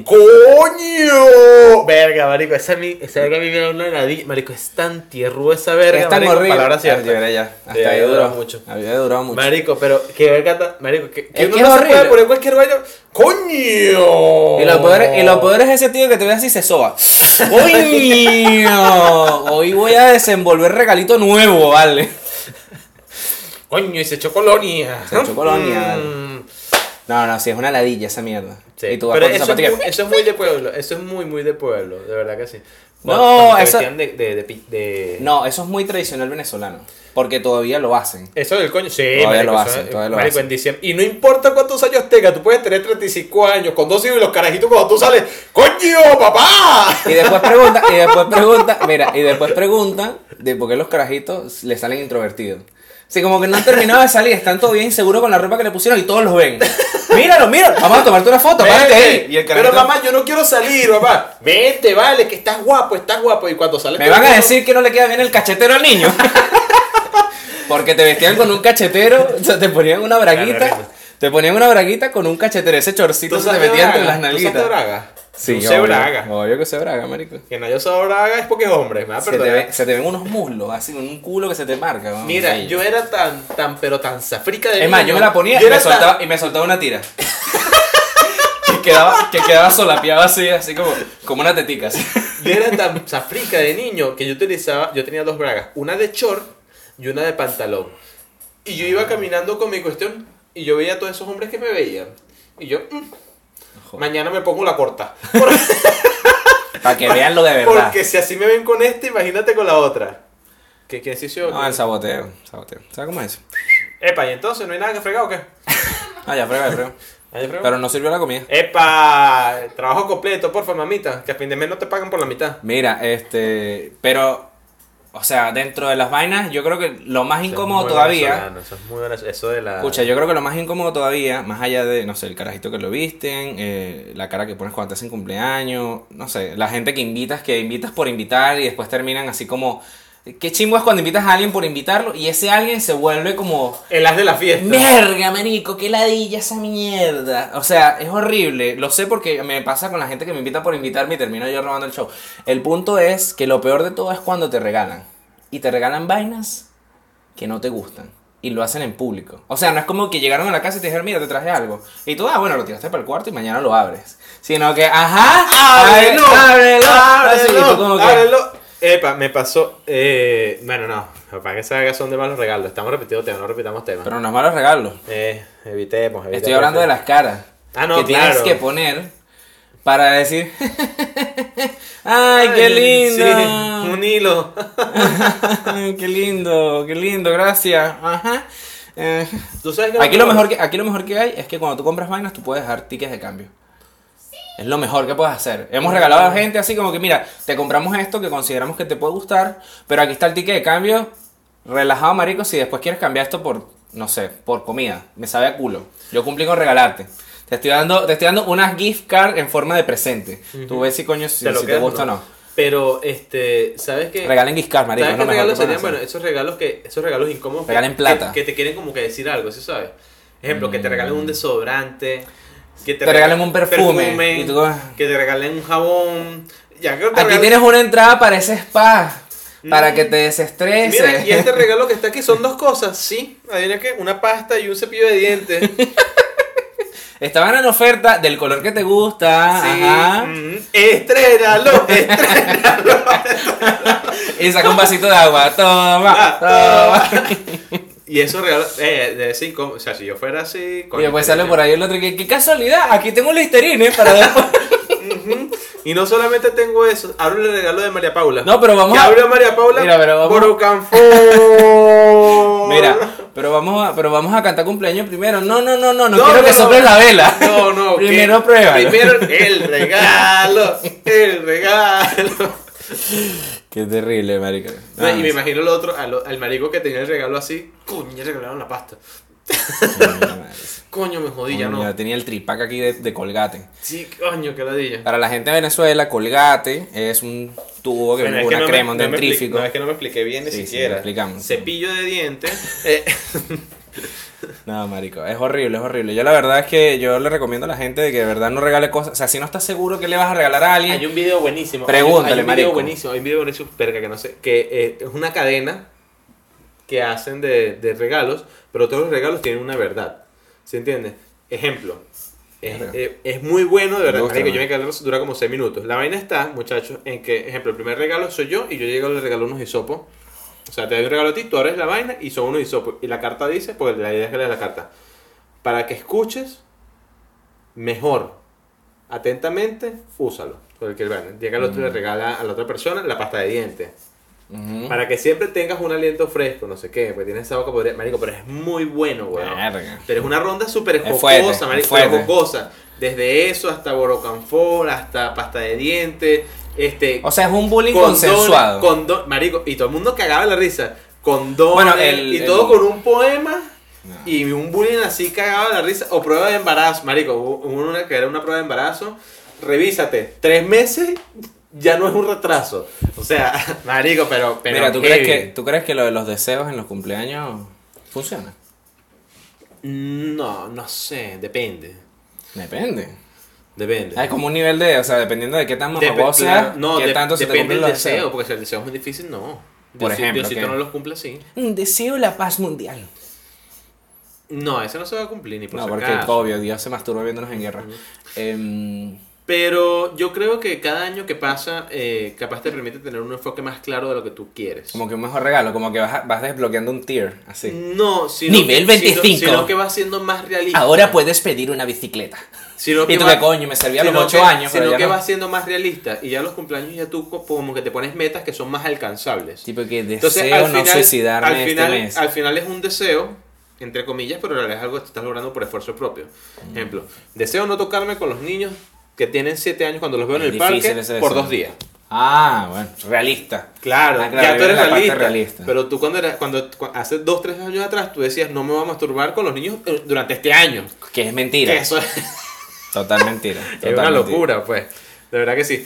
Speaker 3: ¡Coño! Verga, marico. Esa, mí- esa verga a mí me da una ladilla. Marico, es tan tierruda esa verga.
Speaker 2: Es tan
Speaker 3: marico,
Speaker 2: horrible.
Speaker 3: Palabra cierta.
Speaker 2: veré ya. Hasta
Speaker 3: había
Speaker 2: duró
Speaker 3: durado mucho.
Speaker 2: Había durado mucho.
Speaker 3: Marico, pero qué verga. Marico, que, que
Speaker 2: Es
Speaker 3: uno
Speaker 2: que
Speaker 3: no
Speaker 2: es
Speaker 3: se puede
Speaker 2: horrible.
Speaker 3: poner cualquier vaina. ¡Coño!
Speaker 2: Y lo, peor, es- y lo peor es ese tío que te ve así se soba. [laughs] ¡Coño! Hoy voy a desenvolver regalito nuevo, vale.
Speaker 3: Coño, y se echó colonia.
Speaker 2: Se echó colonia.
Speaker 3: Mm.
Speaker 2: No, no, sí, es una ladilla esa mierda.
Speaker 3: Sí,
Speaker 2: Y tú vas
Speaker 3: pero eso es, muy, eso es muy de pueblo, eso es muy, muy de pueblo, de verdad que sí.
Speaker 2: No,
Speaker 3: Cuando te
Speaker 2: eso-
Speaker 3: vestían De, de, de-
Speaker 2: No, eso es muy tradicional venezolano. Porque todavía lo hacen.
Speaker 3: Eso del coño, sí,
Speaker 2: Todavía lo hacen,
Speaker 3: es-
Speaker 2: todavía lo
Speaker 3: marico,
Speaker 2: hacen.
Speaker 3: en diciembre. Y no importa cuántos años tengas, tú puedes tener 35 años, con dos hijos y los carajitos cuando tú sales, ¡Coño, papá!
Speaker 2: Y después pregunta, y después [laughs] pregunta, mira, y después pregunta de por qué los carajitos le salen introvertidos. Sí, como que no han terminado de salir, están todavía inseguros con la ropa que le pusieron y todos los ven. Míralo, míralo, vamos a tomarte una foto, párate ahí. Y el
Speaker 3: Pero mamá, yo no quiero salir, papá. Vente, vale, que estás guapo, estás guapo. Y cuando sales
Speaker 2: me van
Speaker 3: el
Speaker 2: a decir que no le queda bien el cachetero al niño. [laughs] Porque te vestían con un cachetero, o sea, te ponían una braguita, te ponían una braguita con un cachetero, ese chorcito
Speaker 3: ¿Tú
Speaker 2: se te metía entre las
Speaker 3: ¿Tú
Speaker 2: nalguitas.
Speaker 3: braga?
Speaker 2: Sí,
Speaker 3: Yo sé
Speaker 2: obvio,
Speaker 3: braga.
Speaker 2: Obvio que se braga, marico.
Speaker 3: Que no haya usado braga es porque es hombre, me va a
Speaker 2: Se te,
Speaker 3: perdonar.
Speaker 2: ve- se te ven unos muslos, así, un culo que se te marca. vamos,
Speaker 3: Mira,
Speaker 2: ahí.
Speaker 3: yo era tan, tan, pero tan zafrica de
Speaker 2: Es más, yo me la ponía y me,
Speaker 3: tan-
Speaker 2: soltaba, y me soltaba una tira. que, quedaba, que quedaba solapeada así, así como, como una tetica. así.
Speaker 3: Yo era tan zafrica de niño que yo utilizaba, yo tenía dos bragas, una de short y una de pantalón. Y yo iba caminando con mi cuestión y yo veía a todos esos hombres que me veían. Y yo, mm, mañana me pongo la corta. [laughs]
Speaker 2: Para que vean lo de verdad.
Speaker 3: Porque si así me ven con este, imagínate con la otra. ¿Qué qué ejercicio?
Speaker 2: No, el saboteo, saboteo. ¿Sabes cómo es eso?
Speaker 3: Epa, y entonces no hay nada que fregar o qué?
Speaker 2: Ah, ya.
Speaker 3: ¿Hay que fregar?
Speaker 2: Pero no sirvió la comida.
Speaker 3: Epa, trabajo completo, porfa, mamita. Que a fin de mes no te pagan por la mitad.
Speaker 2: Mira, este, pero, o sea, dentro de las vainas, yo creo que lo más incómodo todavía,
Speaker 3: Eso es muy venezolano, eso de la.
Speaker 2: escucha, yo creo que lo más incómodo todavía, más allá de, no sé, el carajito que lo visten, eh, la cara que pones cuando te hacen cumpleaños, no sé, la gente que invitas, que invitas por invitar y después terminan así como, qué chimbo es cuando invitas a alguien por invitarlo y ese alguien se vuelve como,
Speaker 3: El as de la fiesta.
Speaker 2: Verga, marico, qué ladilla esa mierda. O sea, es horrible. Lo sé porque me pasa con la gente que me invita por invitarme y termino yo robando el show. El punto es que lo peor de todo es cuando te regalan. Y te regalan vainas que no te gustan. Y lo hacen en público. O sea, no es como que llegaron a la casa y te dijeron, mira, te traje algo. Y tú, ah, bueno, lo tiraste para el cuarto y mañana lo abres. Sino que, ajá,
Speaker 3: ¡Ábrelo!
Speaker 2: ábrelo.
Speaker 3: ¡Ábrelo!
Speaker 2: que-
Speaker 3: ¡Ábrelo! Epa, me pasó. Eh, bueno, no. Para que se son de malos regalos. Estamos repitiendo temas, no repitamos temas.
Speaker 2: Pero no es malos regalos.
Speaker 3: Eh, evitemos, evitemos.
Speaker 2: Estoy hablando de las caras.
Speaker 3: Ah, no,
Speaker 2: que tienes que poner para decir. [laughs] ¡Ay, qué lindo!
Speaker 3: sí, [laughs] un hilo. [laughs]
Speaker 2: Ay, ¡Qué lindo! ¡Qué lindo! Gracias. Ajá. Eh,
Speaker 3: ¿Tú sabes qué
Speaker 2: Aquí lo, mejor que, aquí lo mejor que hay es que cuando tú compras vainas, tú puedes dejar tickets de cambio. Es lo mejor que puedes hacer. Hemos regalado a gente así como que, mira, te compramos esto que consideramos que te puede gustar, pero aquí está el ticket de cambio. Relajado, marico, si después quieres cambiar esto por, no sé, por comida. Me sabe a culo. Yo cumplí con regalarte. Te estoy dando, te estoy dando unas gift card en forma de presente. Tú ves si coño si,
Speaker 3: Te
Speaker 2: si te gusta o no.
Speaker 3: Pero, este, ¿sabes qué?
Speaker 2: Regalen gift card, marico.
Speaker 3: ¿Sabes qué
Speaker 2: mejor
Speaker 3: regalos
Speaker 2: que
Speaker 3: serían? Bueno, esos regalos que, esos regalos incómodos que-
Speaker 2: Regalen
Speaker 3: que,
Speaker 2: plata.
Speaker 3: Que, te quieren como que decir algo, ¿sí sabes? Ejemplo, que te regalen un desodorante, que
Speaker 2: Te regalen un perfume, y tú-
Speaker 3: que te regalen un jabón. Ya que te
Speaker 2: Aquí
Speaker 3: regalen-
Speaker 2: tienes una entrada para ese spa. Para que te desestreses.
Speaker 3: Mira, y este [laughs] regalo que está aquí son dos cosas, sí. Adivina qué, una pasta y un cepillo de dientes. [laughs]
Speaker 2: Estaban en oferta del color que te gusta.
Speaker 3: Sí.
Speaker 2: Ajá.
Speaker 3: mm, Estrénalo, [laughs] estrénalo.
Speaker 2: Y saca un vasito de agua. Toma.
Speaker 3: Ah,
Speaker 2: toma.
Speaker 3: Y esos regalos, eh, de incómodo. O sea, si yo fuera así.
Speaker 2: Y después sale por ahí el otro que, qué casualidad, aquí tengo un listerine para después. [laughs]
Speaker 3: Y no solamente tengo eso, abro el regalo de María Paula.
Speaker 2: No, pero vamos
Speaker 3: que
Speaker 2: a-
Speaker 3: María Paula.
Speaker 2: Mira, pero vamos
Speaker 3: Borucanfor. [laughs]
Speaker 2: Mira, pero vamos a, pero vamos a cantar cumpleaños primero. No, no, no, no, no,
Speaker 3: No,
Speaker 2: quiero
Speaker 3: no,
Speaker 2: que
Speaker 3: no.
Speaker 2: soples la vela.
Speaker 3: No, no. [laughs]
Speaker 2: primero prueba.
Speaker 3: Primero el regalo. El regalo. [laughs]
Speaker 2: Qué terrible.
Speaker 3: No,
Speaker 2: Ah,
Speaker 3: y me imagino el otro, al, al marico que tenía el regalo así. Coño, ya regalaron la pasta. [laughs] Coño, me jodí, ya no.
Speaker 2: Ya tenía el tripac aquí de, de colgate.
Speaker 3: Sí, coño, qué ladilla.
Speaker 2: Para la gente de Venezuela, colgate es un tubo que viene
Speaker 3: es
Speaker 2: con una
Speaker 3: no
Speaker 2: crema, un
Speaker 3: me
Speaker 2: dentrífico.
Speaker 3: No, es que no me expliqué bien ni
Speaker 2: Sí,
Speaker 3: siquiera.
Speaker 2: lo explicamos.
Speaker 3: Cepillo de dientes. [laughs] eh, [laughs]
Speaker 2: No, marico, es horrible, es horrible. Yo la verdad es que yo le recomiendo a la gente de que de verdad no regale cosas. O sea, si no estás seguro que le vas a regalar a alguien,
Speaker 3: Hay un video buenísimo.
Speaker 2: Pregúntale,
Speaker 3: hay un video
Speaker 2: marico.
Speaker 3: buenísimo, hay un video buenísimo, verga, que no sé, que eh, es una cadena que hacen de, de regalos, pero todos los regalos tienen una verdad. ¿Se entiende? Ejemplo. Es, eh, es muy bueno, de verdad.
Speaker 2: Me gusta,
Speaker 3: marico, yo me quedé, dura como 6 minutos. La vaina está, muchachos, en que, ejemplo, el primer regalo soy yo y yo llego le regalo unos hisopos. O sea, te doy un regalo a ti, tú abres la vaina y son unos hisopos. Y la carta dice, porque la idea es que leas la carta, para que escuches mejor, atentamente, úsalo. Porque bueno, llega el otro y le regala a la otra persona la pasta de dientes. Para que siempre tengas un aliento fresco, no sé qué, porque tienes esa boca marico, pero es muy bueno, weón. Pero es una ronda súper jocosa, marico, jocosa. Desde eso hasta borocanfor, hasta pasta de dientes, este...
Speaker 2: O sea, es un bullying consensuado.
Speaker 3: marico, y todo el mundo cagaba la risa. Condones,
Speaker 2: Bueno, el-
Speaker 3: y
Speaker 2: el-
Speaker 3: todo con un poema.
Speaker 2: No.
Speaker 3: Y un bullying así cagaba la risa. O prueba de embarazo, marico. Hubo una que era una prueba de embarazo. Revísate. Tres meses ya no es un retraso. O sea, [laughs] marico, pero... pero
Speaker 2: Mira, ¿tú
Speaker 3: heavy.
Speaker 2: crees, que, ¿tú crees que lo de los deseos en los cumpleaños funciona?
Speaker 3: No, no sé. Depende.
Speaker 2: Depende.
Speaker 3: Depende.
Speaker 2: Hay como un nivel de, o sea, dependiendo de qué tan
Speaker 3: Dep-
Speaker 2: mamagüey sea,
Speaker 3: no,
Speaker 2: qué
Speaker 3: de-
Speaker 2: tanto se te
Speaker 3: depende del
Speaker 2: los
Speaker 3: deseo, porque si el deseo es muy difícil, no.
Speaker 2: Por
Speaker 3: Dios-
Speaker 2: ejemplo,
Speaker 3: Diosito
Speaker 2: ¿qué?
Speaker 3: no los cumple así.
Speaker 2: Deseo la paz mundial.
Speaker 3: No, ese no se va a cumplir ni por
Speaker 2: No,
Speaker 3: si
Speaker 2: porque
Speaker 3: acaso.
Speaker 2: obvio, Dios se masturba viéndonos en guerra. Em,
Speaker 3: Pero yo creo que cada año que pasa, eh, capaz te permite tener un enfoque más claro de lo que tú quieres.
Speaker 2: como que un mejor regalo, como que vas, vas desbloqueando un tier, así.
Speaker 3: No, sino
Speaker 2: Nivel
Speaker 3: que, sino-
Speaker 2: 25.
Speaker 3: Sino, que va siendo más realista.
Speaker 2: Ahora puedes pedir una bicicleta.
Speaker 3: Sino
Speaker 2: Y tú
Speaker 3: va-
Speaker 2: qué coño, me servía a los
Speaker 3: sino
Speaker 2: 8
Speaker 3: que-
Speaker 2: años,
Speaker 3: Sino que
Speaker 2: no.
Speaker 3: va siendo más realista. Y ya los cumpleaños ya tú co- como que te pones metas que son más alcanzables.
Speaker 2: Tipo que deseo
Speaker 3: Entonces, al
Speaker 2: no
Speaker 3: final,
Speaker 2: suicidarme
Speaker 3: al final,
Speaker 2: este mes.
Speaker 3: al final es un deseo, entre comillas, pero en realidad es algo que tú estás logrando por esfuerzo propio.
Speaker 2: Mm.
Speaker 3: Ejemplo, deseo no tocarme con los niños que tienen 7 años cuando los veo en
Speaker 2: Es
Speaker 3: el parque por dos días.
Speaker 2: Ah, bueno, realista.
Speaker 3: Claro,
Speaker 2: Ah, claro,
Speaker 3: ya tú eres realista,
Speaker 2: realista.
Speaker 3: Pero tú cuando eras, cuando cu- hace 2, 3 años atrás, tú decías, no me voy a masturbar con los niños eh, durante este año.
Speaker 2: Que es mentira.
Speaker 3: Que eso es, [laughs]
Speaker 2: Total mentira. [laughs]
Speaker 3: es
Speaker 2: total
Speaker 3: una
Speaker 2: mentira.
Speaker 3: locura, pues. De verdad que sí.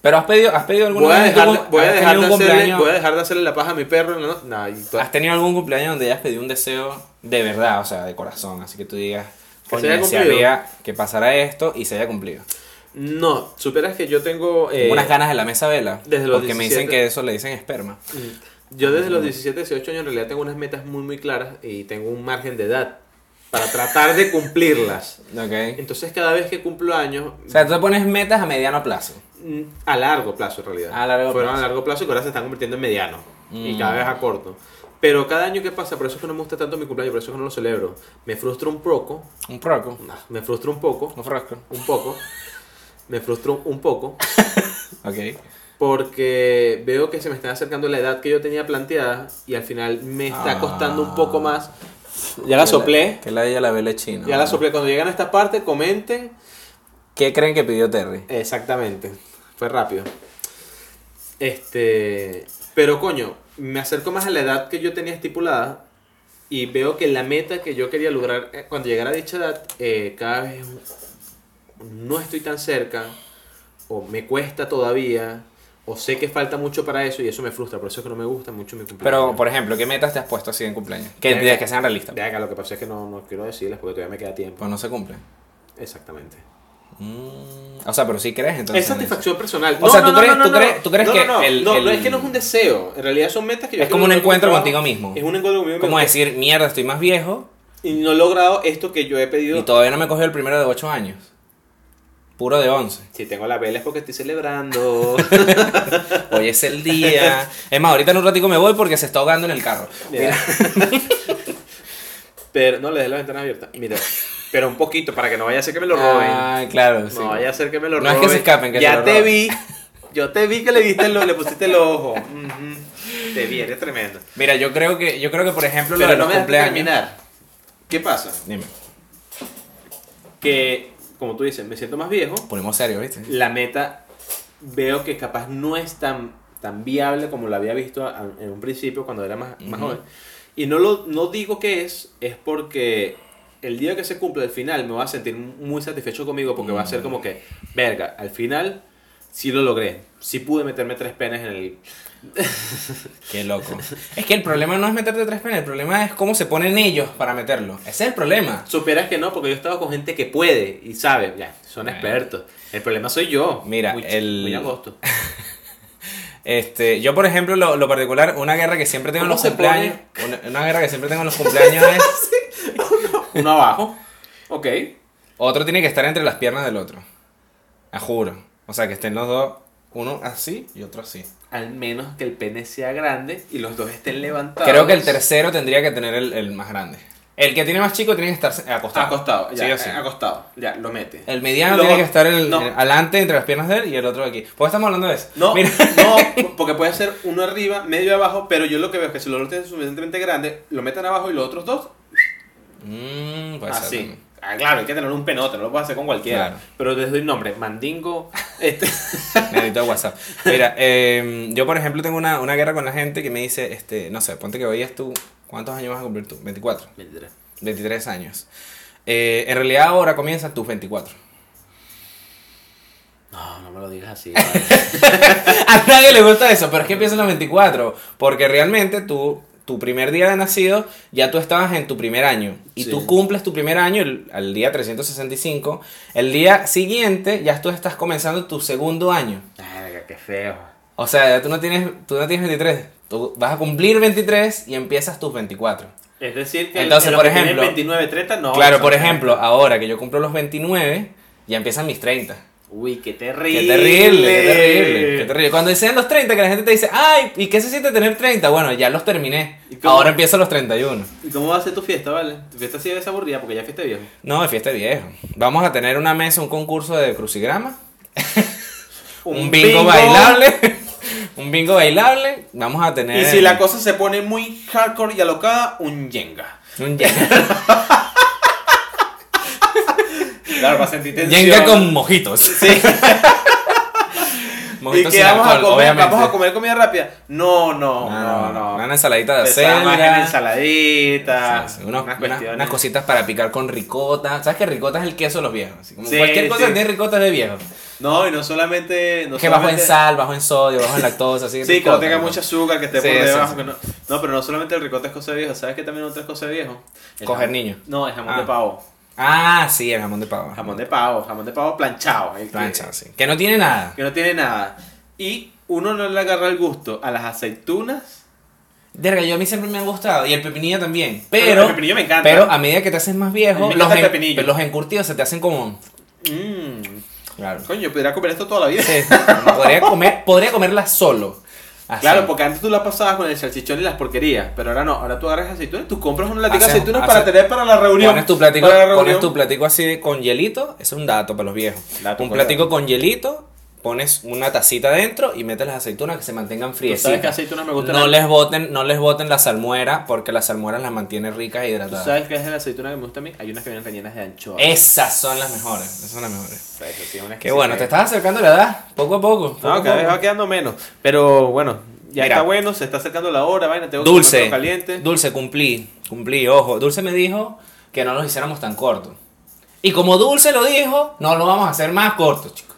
Speaker 2: Pero has pedido, has pedido alguna
Speaker 3: Voy a, dejar, voy, a dejar de hacerle,
Speaker 2: cumpleaños-
Speaker 3: voy a dejar de hacerle la paja a mi perro. no- to-
Speaker 2: ¿Has tenido algún cumpleaños donde hayas pedido un deseo de verdad, o sea, de corazón? Así que tú digas,
Speaker 3: Que se haya cumplido.
Speaker 2: que pasara esto y se haya cumplido.
Speaker 3: No, superas que yo tengo... eh,
Speaker 2: unas ganas de la mesa vela.
Speaker 3: desde los
Speaker 2: porque me dicen
Speaker 3: 17.
Speaker 2: que eso le dicen esperma.
Speaker 3: Yo desde los 17, 18 años en realidad tengo unas metas muy muy claras y tengo un margen de edad para tratar de cumplirlas.
Speaker 2: Ok.
Speaker 3: Entonces cada vez que cumplo años,
Speaker 2: O sea, tú te pones metas a mediano plazo.
Speaker 3: mm, a largo plazo en realidad.
Speaker 2: A largo
Speaker 3: Fueron
Speaker 2: plazo.
Speaker 3: a largo plazo y ahora se están convirtiendo en mediano. Y
Speaker 2: Mm.
Speaker 3: cada vez a corto. Pero cada año que pasa, por eso es que no me gusta tanto mi cumpleaños, por eso es que no lo celebro. Me frustra un poco,
Speaker 2: Un proco.
Speaker 3: nah, me frustra un poco,
Speaker 2: Un frosco.
Speaker 3: un poco, me frustra un poco, [laughs]
Speaker 2: Ok.
Speaker 3: porque veo que se me está acercando la edad que yo tenía planteada y al final me está
Speaker 2: Ah.
Speaker 3: costando un poco más. Ya la soplé,
Speaker 2: Que la de ella la vele chino.
Speaker 3: ya la soplé. Cuando llegan a esta parte, comenten.
Speaker 2: ¿Qué creen que pidió Terry?
Speaker 3: Exactamente, fue rápido. Este, pero coño, me acerco más a la edad que yo tenía estipulada y veo que la meta que yo quería lograr eh, cuando llegara a dicha edad, eh, cada vez no estoy tan cerca, o me cuesta todavía, o sé que falta mucho para eso y eso me frustra, por eso es que no me gusta mucho mi cumpleaños.
Speaker 2: Pero, por ejemplo, ¿qué metas te has puesto así en cumpleaños? Que, que sean realistas.
Speaker 3: Lo que pasa es que no, no quiero decirles porque todavía me queda tiempo.
Speaker 2: Pues no se cumplen.
Speaker 3: Exactamente.
Speaker 2: Mm, O sea, pero sí crees entonces.
Speaker 3: Es
Speaker 2: en
Speaker 3: satisfacción personal.
Speaker 2: O sea, ¿tú crees- tú crees- tú crees
Speaker 3: No,
Speaker 2: que
Speaker 3: no, no.
Speaker 2: el-
Speaker 3: No,
Speaker 2: el-
Speaker 3: no es que no es un deseo. En realidad son metas que yo
Speaker 2: Es como un encuentro contigo mismo.
Speaker 3: Es un encuentro conmigo
Speaker 2: Como
Speaker 3: mismo.
Speaker 2: decir, mierda, estoy más viejo
Speaker 3: Y no he logrado esto que yo he pedido.
Speaker 2: y todavía no me cogió el primero de 8 años. Puro de 11.
Speaker 3: Si tengo la vela es porque estoy celebrando. [laughs]
Speaker 2: Hoy es el día. Es más, ahorita en un ratico me voy porque se está ahogando en el carro.
Speaker 3: Mira. [laughs] pero no le dejé la ventana abierta. Mira. Pero un poquito para que no vaya a ser que me lo roben.
Speaker 2: Ay, claro, sí.
Speaker 3: no vaya a ser que me lo
Speaker 2: No es
Speaker 3: roben.
Speaker 2: que se escapen, que
Speaker 3: ya
Speaker 2: se lo
Speaker 3: te
Speaker 2: roben.
Speaker 3: vi. Yo te vi que le viste el ojo, le pusiste el ojo. Te vi, eres tremendo.
Speaker 2: Mira, yo creo que, yo creo que por ejemplo, lo
Speaker 3: Pero
Speaker 2: de
Speaker 3: no
Speaker 2: los
Speaker 3: me
Speaker 2: cumpleaños.
Speaker 3: terminar. ¿Qué pasa?
Speaker 2: Dime,
Speaker 3: Que, como tú dices, me siento más viejo.
Speaker 2: ponemos serio, ¿viste?
Speaker 3: la meta veo que capaz no es tan, tan viable como la había visto a- en un principio cuando era más, más
Speaker 2: Ujú.
Speaker 3: joven. Y no, lo, no digo que es, es porque el día que se cumple el final me voy a sentir muy satisfecho conmigo porque va a ser como que, verga, al final sí lo logré. Sí pude meterme tres penes en el... [laughs]
Speaker 2: Qué loco. Es que el problema no es meterte tres penes, el problema es cómo se ponen ellos para meterlo. Ese es el problema.
Speaker 3: Supieras que no, porque yo he estado con gente que puede y sabe, ya, son
Speaker 2: Bueno.
Speaker 3: expertos. El problema soy yo.
Speaker 2: Mira,
Speaker 3: muy,
Speaker 2: el-
Speaker 3: muy agosto. [laughs]
Speaker 2: Este, yo por ejemplo, lo, lo particular, una guerra que siempre tengo en
Speaker 3: ¿Cómo
Speaker 2: los cumpleaños, una, una guerra que siempre tengo en los cumpleaños [laughs] es,
Speaker 3: Uno abajo. Ok.
Speaker 2: otro tiene que estar entre las piernas del otro. A juro. O sea, que estén los dos, uno así y otro así.
Speaker 3: Al menos que el pene sea grande y los dos estén levantados.
Speaker 2: Creo que el tercero tendría que tener el, el más grande. El que tiene más chico tiene que estar acostado.
Speaker 3: Acostado, ya,
Speaker 2: Sí sí.
Speaker 3: acostado. Ya, lo mete.
Speaker 2: El mediano
Speaker 3: Lo-
Speaker 2: tiene que estar el,
Speaker 3: no.
Speaker 2: el- adelante entre las piernas de él y el otro aquí. ¿Por qué estamos hablando de eso?
Speaker 3: No,
Speaker 2: Mira.
Speaker 3: no, [laughs] porque puede ser uno arriba, medio abajo, pero yo lo que veo es que si los dos tienen suficientemente grande, lo meten abajo y los otros dos
Speaker 2: Mm, puede ser
Speaker 3: así.
Speaker 2: también.
Speaker 3: Ah, claro, hay que tener un penote, no lo puedes hacer con cualquiera.
Speaker 2: Claro.
Speaker 3: Pero les doy nombre, Mandingo. Este, [laughs]
Speaker 2: Necesito WhatsApp. Mira, eh, yo por ejemplo tengo una, una guerra con la gente que me dice, este, no sé, ponte que veías tú, ¿cuántos años vas a cumplir tú? 24, 23 años. Eh, en realidad ahora comienzan tus 24.
Speaker 3: No, no me lo digas así. [laughs]
Speaker 2: A nadie le gusta eso, pero es que empiezan los 24, porque realmente tú, tu primer día de nacido, ya tú estabas en tu primer año, y
Speaker 3: Sí.
Speaker 2: tú cumples tu primer año el- al día 365, el día siguiente ya tú estás comenzando tu segundo año.
Speaker 3: Verga, qué feo.
Speaker 2: O sea, ya tú no tienes, tú no tienes 23, tú vas a cumplir 23 y empiezas tus 24.
Speaker 3: Es decir, que
Speaker 2: Entonces,
Speaker 3: en lo
Speaker 2: por ejemplo-
Speaker 3: 29, 30, no.
Speaker 2: claro, por ejemplo, ahora que yo cumplo los 29, ya empiezan mis 30.
Speaker 3: Uy, qué
Speaker 2: Qué
Speaker 3: terrible.
Speaker 2: terrible, qué terrible, qué terrible. Cuando desean los 30, que la gente te dice, ay, ¿y qué se siente tener 30? Bueno, ya los terminé. Ahora empiezo los 31.
Speaker 3: ¿Y cómo va a ser tu fiesta, vale? Tu fiesta sí ser aburrida porque ya es fiesta de viejo.
Speaker 2: No, de fiesta de viejo. Vamos a tener una mesa, un concurso de crucigrama. Un, bingo, bailable. un bingo bailable. Vamos a tener.
Speaker 3: Y si la cosa se pone muy hardcore y alocada, un Jenga.
Speaker 2: Un Jenga,
Speaker 3: Claro, para sentir tensión.
Speaker 2: Jenga con mojitos.
Speaker 3: Sí. [laughs] y
Speaker 2: Mojitos
Speaker 3: que
Speaker 2: sin
Speaker 3: vamos, a comer, vamos a comer comida rápida. No, no,
Speaker 2: No,
Speaker 3: no,
Speaker 2: no. Una ensaladita de
Speaker 3: en
Speaker 2: acelga.
Speaker 3: ensaladita.
Speaker 2: Unos-
Speaker 3: unas
Speaker 2: unas, cositas para picar con ricota. ¿Sabes que ricota es el queso de los viejos? Así como
Speaker 3: Sí,
Speaker 2: cualquier cosa
Speaker 3: sí.
Speaker 2: que tiene ricota es de viejo.
Speaker 3: No, y no solamente. No
Speaker 2: que bajo en sal, bajo en sodio, bajo en [laughs] lactosa. Así
Speaker 3: Sí, que no tenga
Speaker 2: ¿no?
Speaker 3: mucho azúcar, que esté
Speaker 2: Sí,
Speaker 3: por debajo.
Speaker 2: sí.
Speaker 3: que no... no, pero no solamente el ricota es cosa de viejo. ¿Sabes qué también otra es cosa de viejo? El
Speaker 2: Coger
Speaker 3: jam-
Speaker 2: niño.
Speaker 3: No, el jamón
Speaker 2: Ah.
Speaker 3: de pavo.
Speaker 2: Ah, sí, el jamón de pavo.
Speaker 3: Jamón de pavo, jamón de pavo planchado. el que-
Speaker 2: plancha, sí. Que no tiene nada.
Speaker 3: Que no tiene nada. Y uno no le agarra el gusto a las aceitunas.
Speaker 2: Verga, yo a mí siempre me han gustado. Y el pepinillo también.
Speaker 3: Pero el pepinillo me encanta.
Speaker 2: pero a medida que te haces más
Speaker 3: A
Speaker 2: viejo,
Speaker 3: me
Speaker 2: los,
Speaker 3: encanta el
Speaker 2: en-
Speaker 3: pepinillo.
Speaker 2: los encurtidos se te hacen como.
Speaker 3: Mmm.
Speaker 2: Claro.
Speaker 3: Coño, yo podría comer esto toda la vida.
Speaker 2: Sí, podría, comer, podría comerla solo. Así.
Speaker 3: Claro, porque antes tú la pasabas con el salchichón y las porquerías, pero ahora no, ahora tú agarras aceitunas, tú compras una latica de aceitunas para tener para la reunión.
Speaker 2: Pones tu platico, pones tu platico así con hielito, es un dato para los viejos.
Speaker 3: Dato
Speaker 2: un platico con hielito, pones una tacita dentro y metes las aceitunas que se mantengan frías.
Speaker 3: sabes que aceitunas me gustan.
Speaker 2: No les boten, no les boten la salmuera porque la salmuera las mantiene ricas e
Speaker 3: ¿Tú
Speaker 2: hidratadas.
Speaker 3: sabes qué es la aceituna que me gusta a mí? Hay unas que vienen rellenas de anchoas.
Speaker 2: Esas son las mejores, esas son las mejores.
Speaker 3: Sí,
Speaker 2: Qué bueno, te estás acercando la edad, poco a poco.
Speaker 3: No, cada vez va quedando menos. Pero bueno, ya
Speaker 2: Mira.
Speaker 3: está bueno, se está acercando la hora, vaina, tengo que
Speaker 2: Dulce,
Speaker 3: algo caliente.
Speaker 2: Dulce, cumplí, cumplí, ojo. Dulce me dijo que no los hiciéramos tan cortos. Y como Dulce lo dijo, no lo vamos a hacer más cortos, chicos.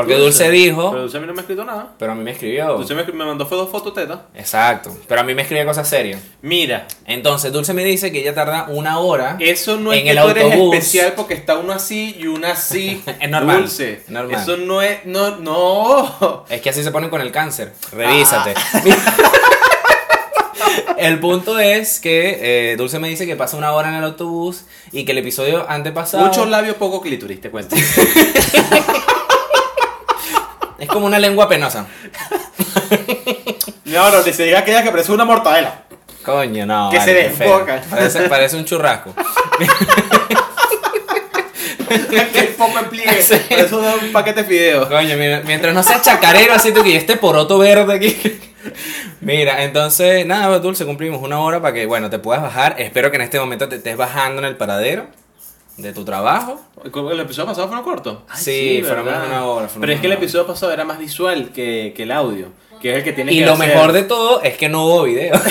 Speaker 2: Porque Dulce, dijo,
Speaker 3: Pero Dulce a mí no me ha escrito nada.
Speaker 2: pero a mí me escribió.
Speaker 3: Dulce me, me mandó fue dos fotos tetas.
Speaker 2: Exacto, pero a mí me escribía cosas serias.
Speaker 3: Mira,
Speaker 2: Entonces Dulce me dice que ella tarda una hora.
Speaker 3: eso no es
Speaker 2: En
Speaker 3: que
Speaker 2: el
Speaker 3: tú eres especial porque está uno así y una así. [laughs]
Speaker 2: Es normal,
Speaker 3: Dulce.
Speaker 2: es normal.
Speaker 3: Eso no es. No, no.
Speaker 2: Es que así se ponen con el cáncer. Revísate.
Speaker 3: Ah. [laughs]
Speaker 2: el punto es que eh, Dulce me dice que pasa una hora en el autobús y que el episodio antepasado.
Speaker 3: Muchos labios, poco clítoris, te cuento. [laughs]
Speaker 2: Es como una lengua penosa.
Speaker 3: No, no, ni se diga aquella que parece una mortadela.
Speaker 2: Coño, no.
Speaker 3: Que
Speaker 2: vale,
Speaker 3: se
Speaker 2: qué feo.
Speaker 3: desboca.
Speaker 2: Parece, parece un churrasco. [laughs]
Speaker 3: que poco en pliegue.
Speaker 2: Sí.
Speaker 3: Por eso da un paquete de fideos.
Speaker 2: Coño, mira, mientras no seas chacarero, así tú que este poroto verde aquí. Mira, entonces, nada, Dulce, cumplimos una hora para que, bueno, te puedas bajar. Espero que en este momento te estés bajando en el paradero de tu trabajo.
Speaker 3: ¿El episodio pasado fue corto? Ay,
Speaker 2: Sí, fueron
Speaker 3: ¿verdad?
Speaker 2: una hora, fueron
Speaker 3: Pero es que el episodio pasado era más visual que, que el audio. Que es el que tiene
Speaker 2: Y
Speaker 3: que
Speaker 2: lo
Speaker 3: hacer.
Speaker 2: mejor de todo es que no hubo video. [laughs]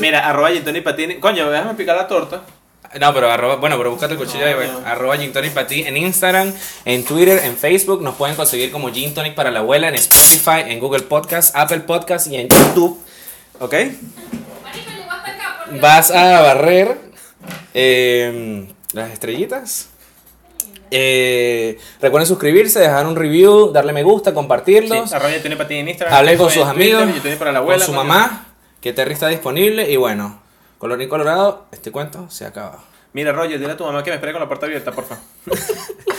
Speaker 3: Mira, arroba Gin Tonic Patini. Coño, déjame picar la torta.
Speaker 2: No, pero arroba, bueno, pero búscate el cuchillo.
Speaker 3: No, no.
Speaker 2: Arroba Gin Tonic para ti en Instagram, en Twitter, en Facebook. Nos pueden conseguir como Gin Tonic para la abuela en Spotify, en Google Podcast, Apple Podcast y en YouTube. ¿Ok?
Speaker 4: Marico, llegó hasta acá, por Dios.
Speaker 2: Vas a barrer eh, las estrellitas. Eh, recuerden suscribirse, dejar un review, darle me gusta, compartirlos.
Speaker 5: Sí, arroba Gin Tonic para ti en Instagram.
Speaker 2: Hable con sus amigos,
Speaker 5: para la
Speaker 2: con su mamá, que Terry está disponible. Y bueno, color y colorado, este cuento se acaba.
Speaker 5: Mira, Roger, dile a tu mamá que me espere con la puerta abierta, porfa. [laughs]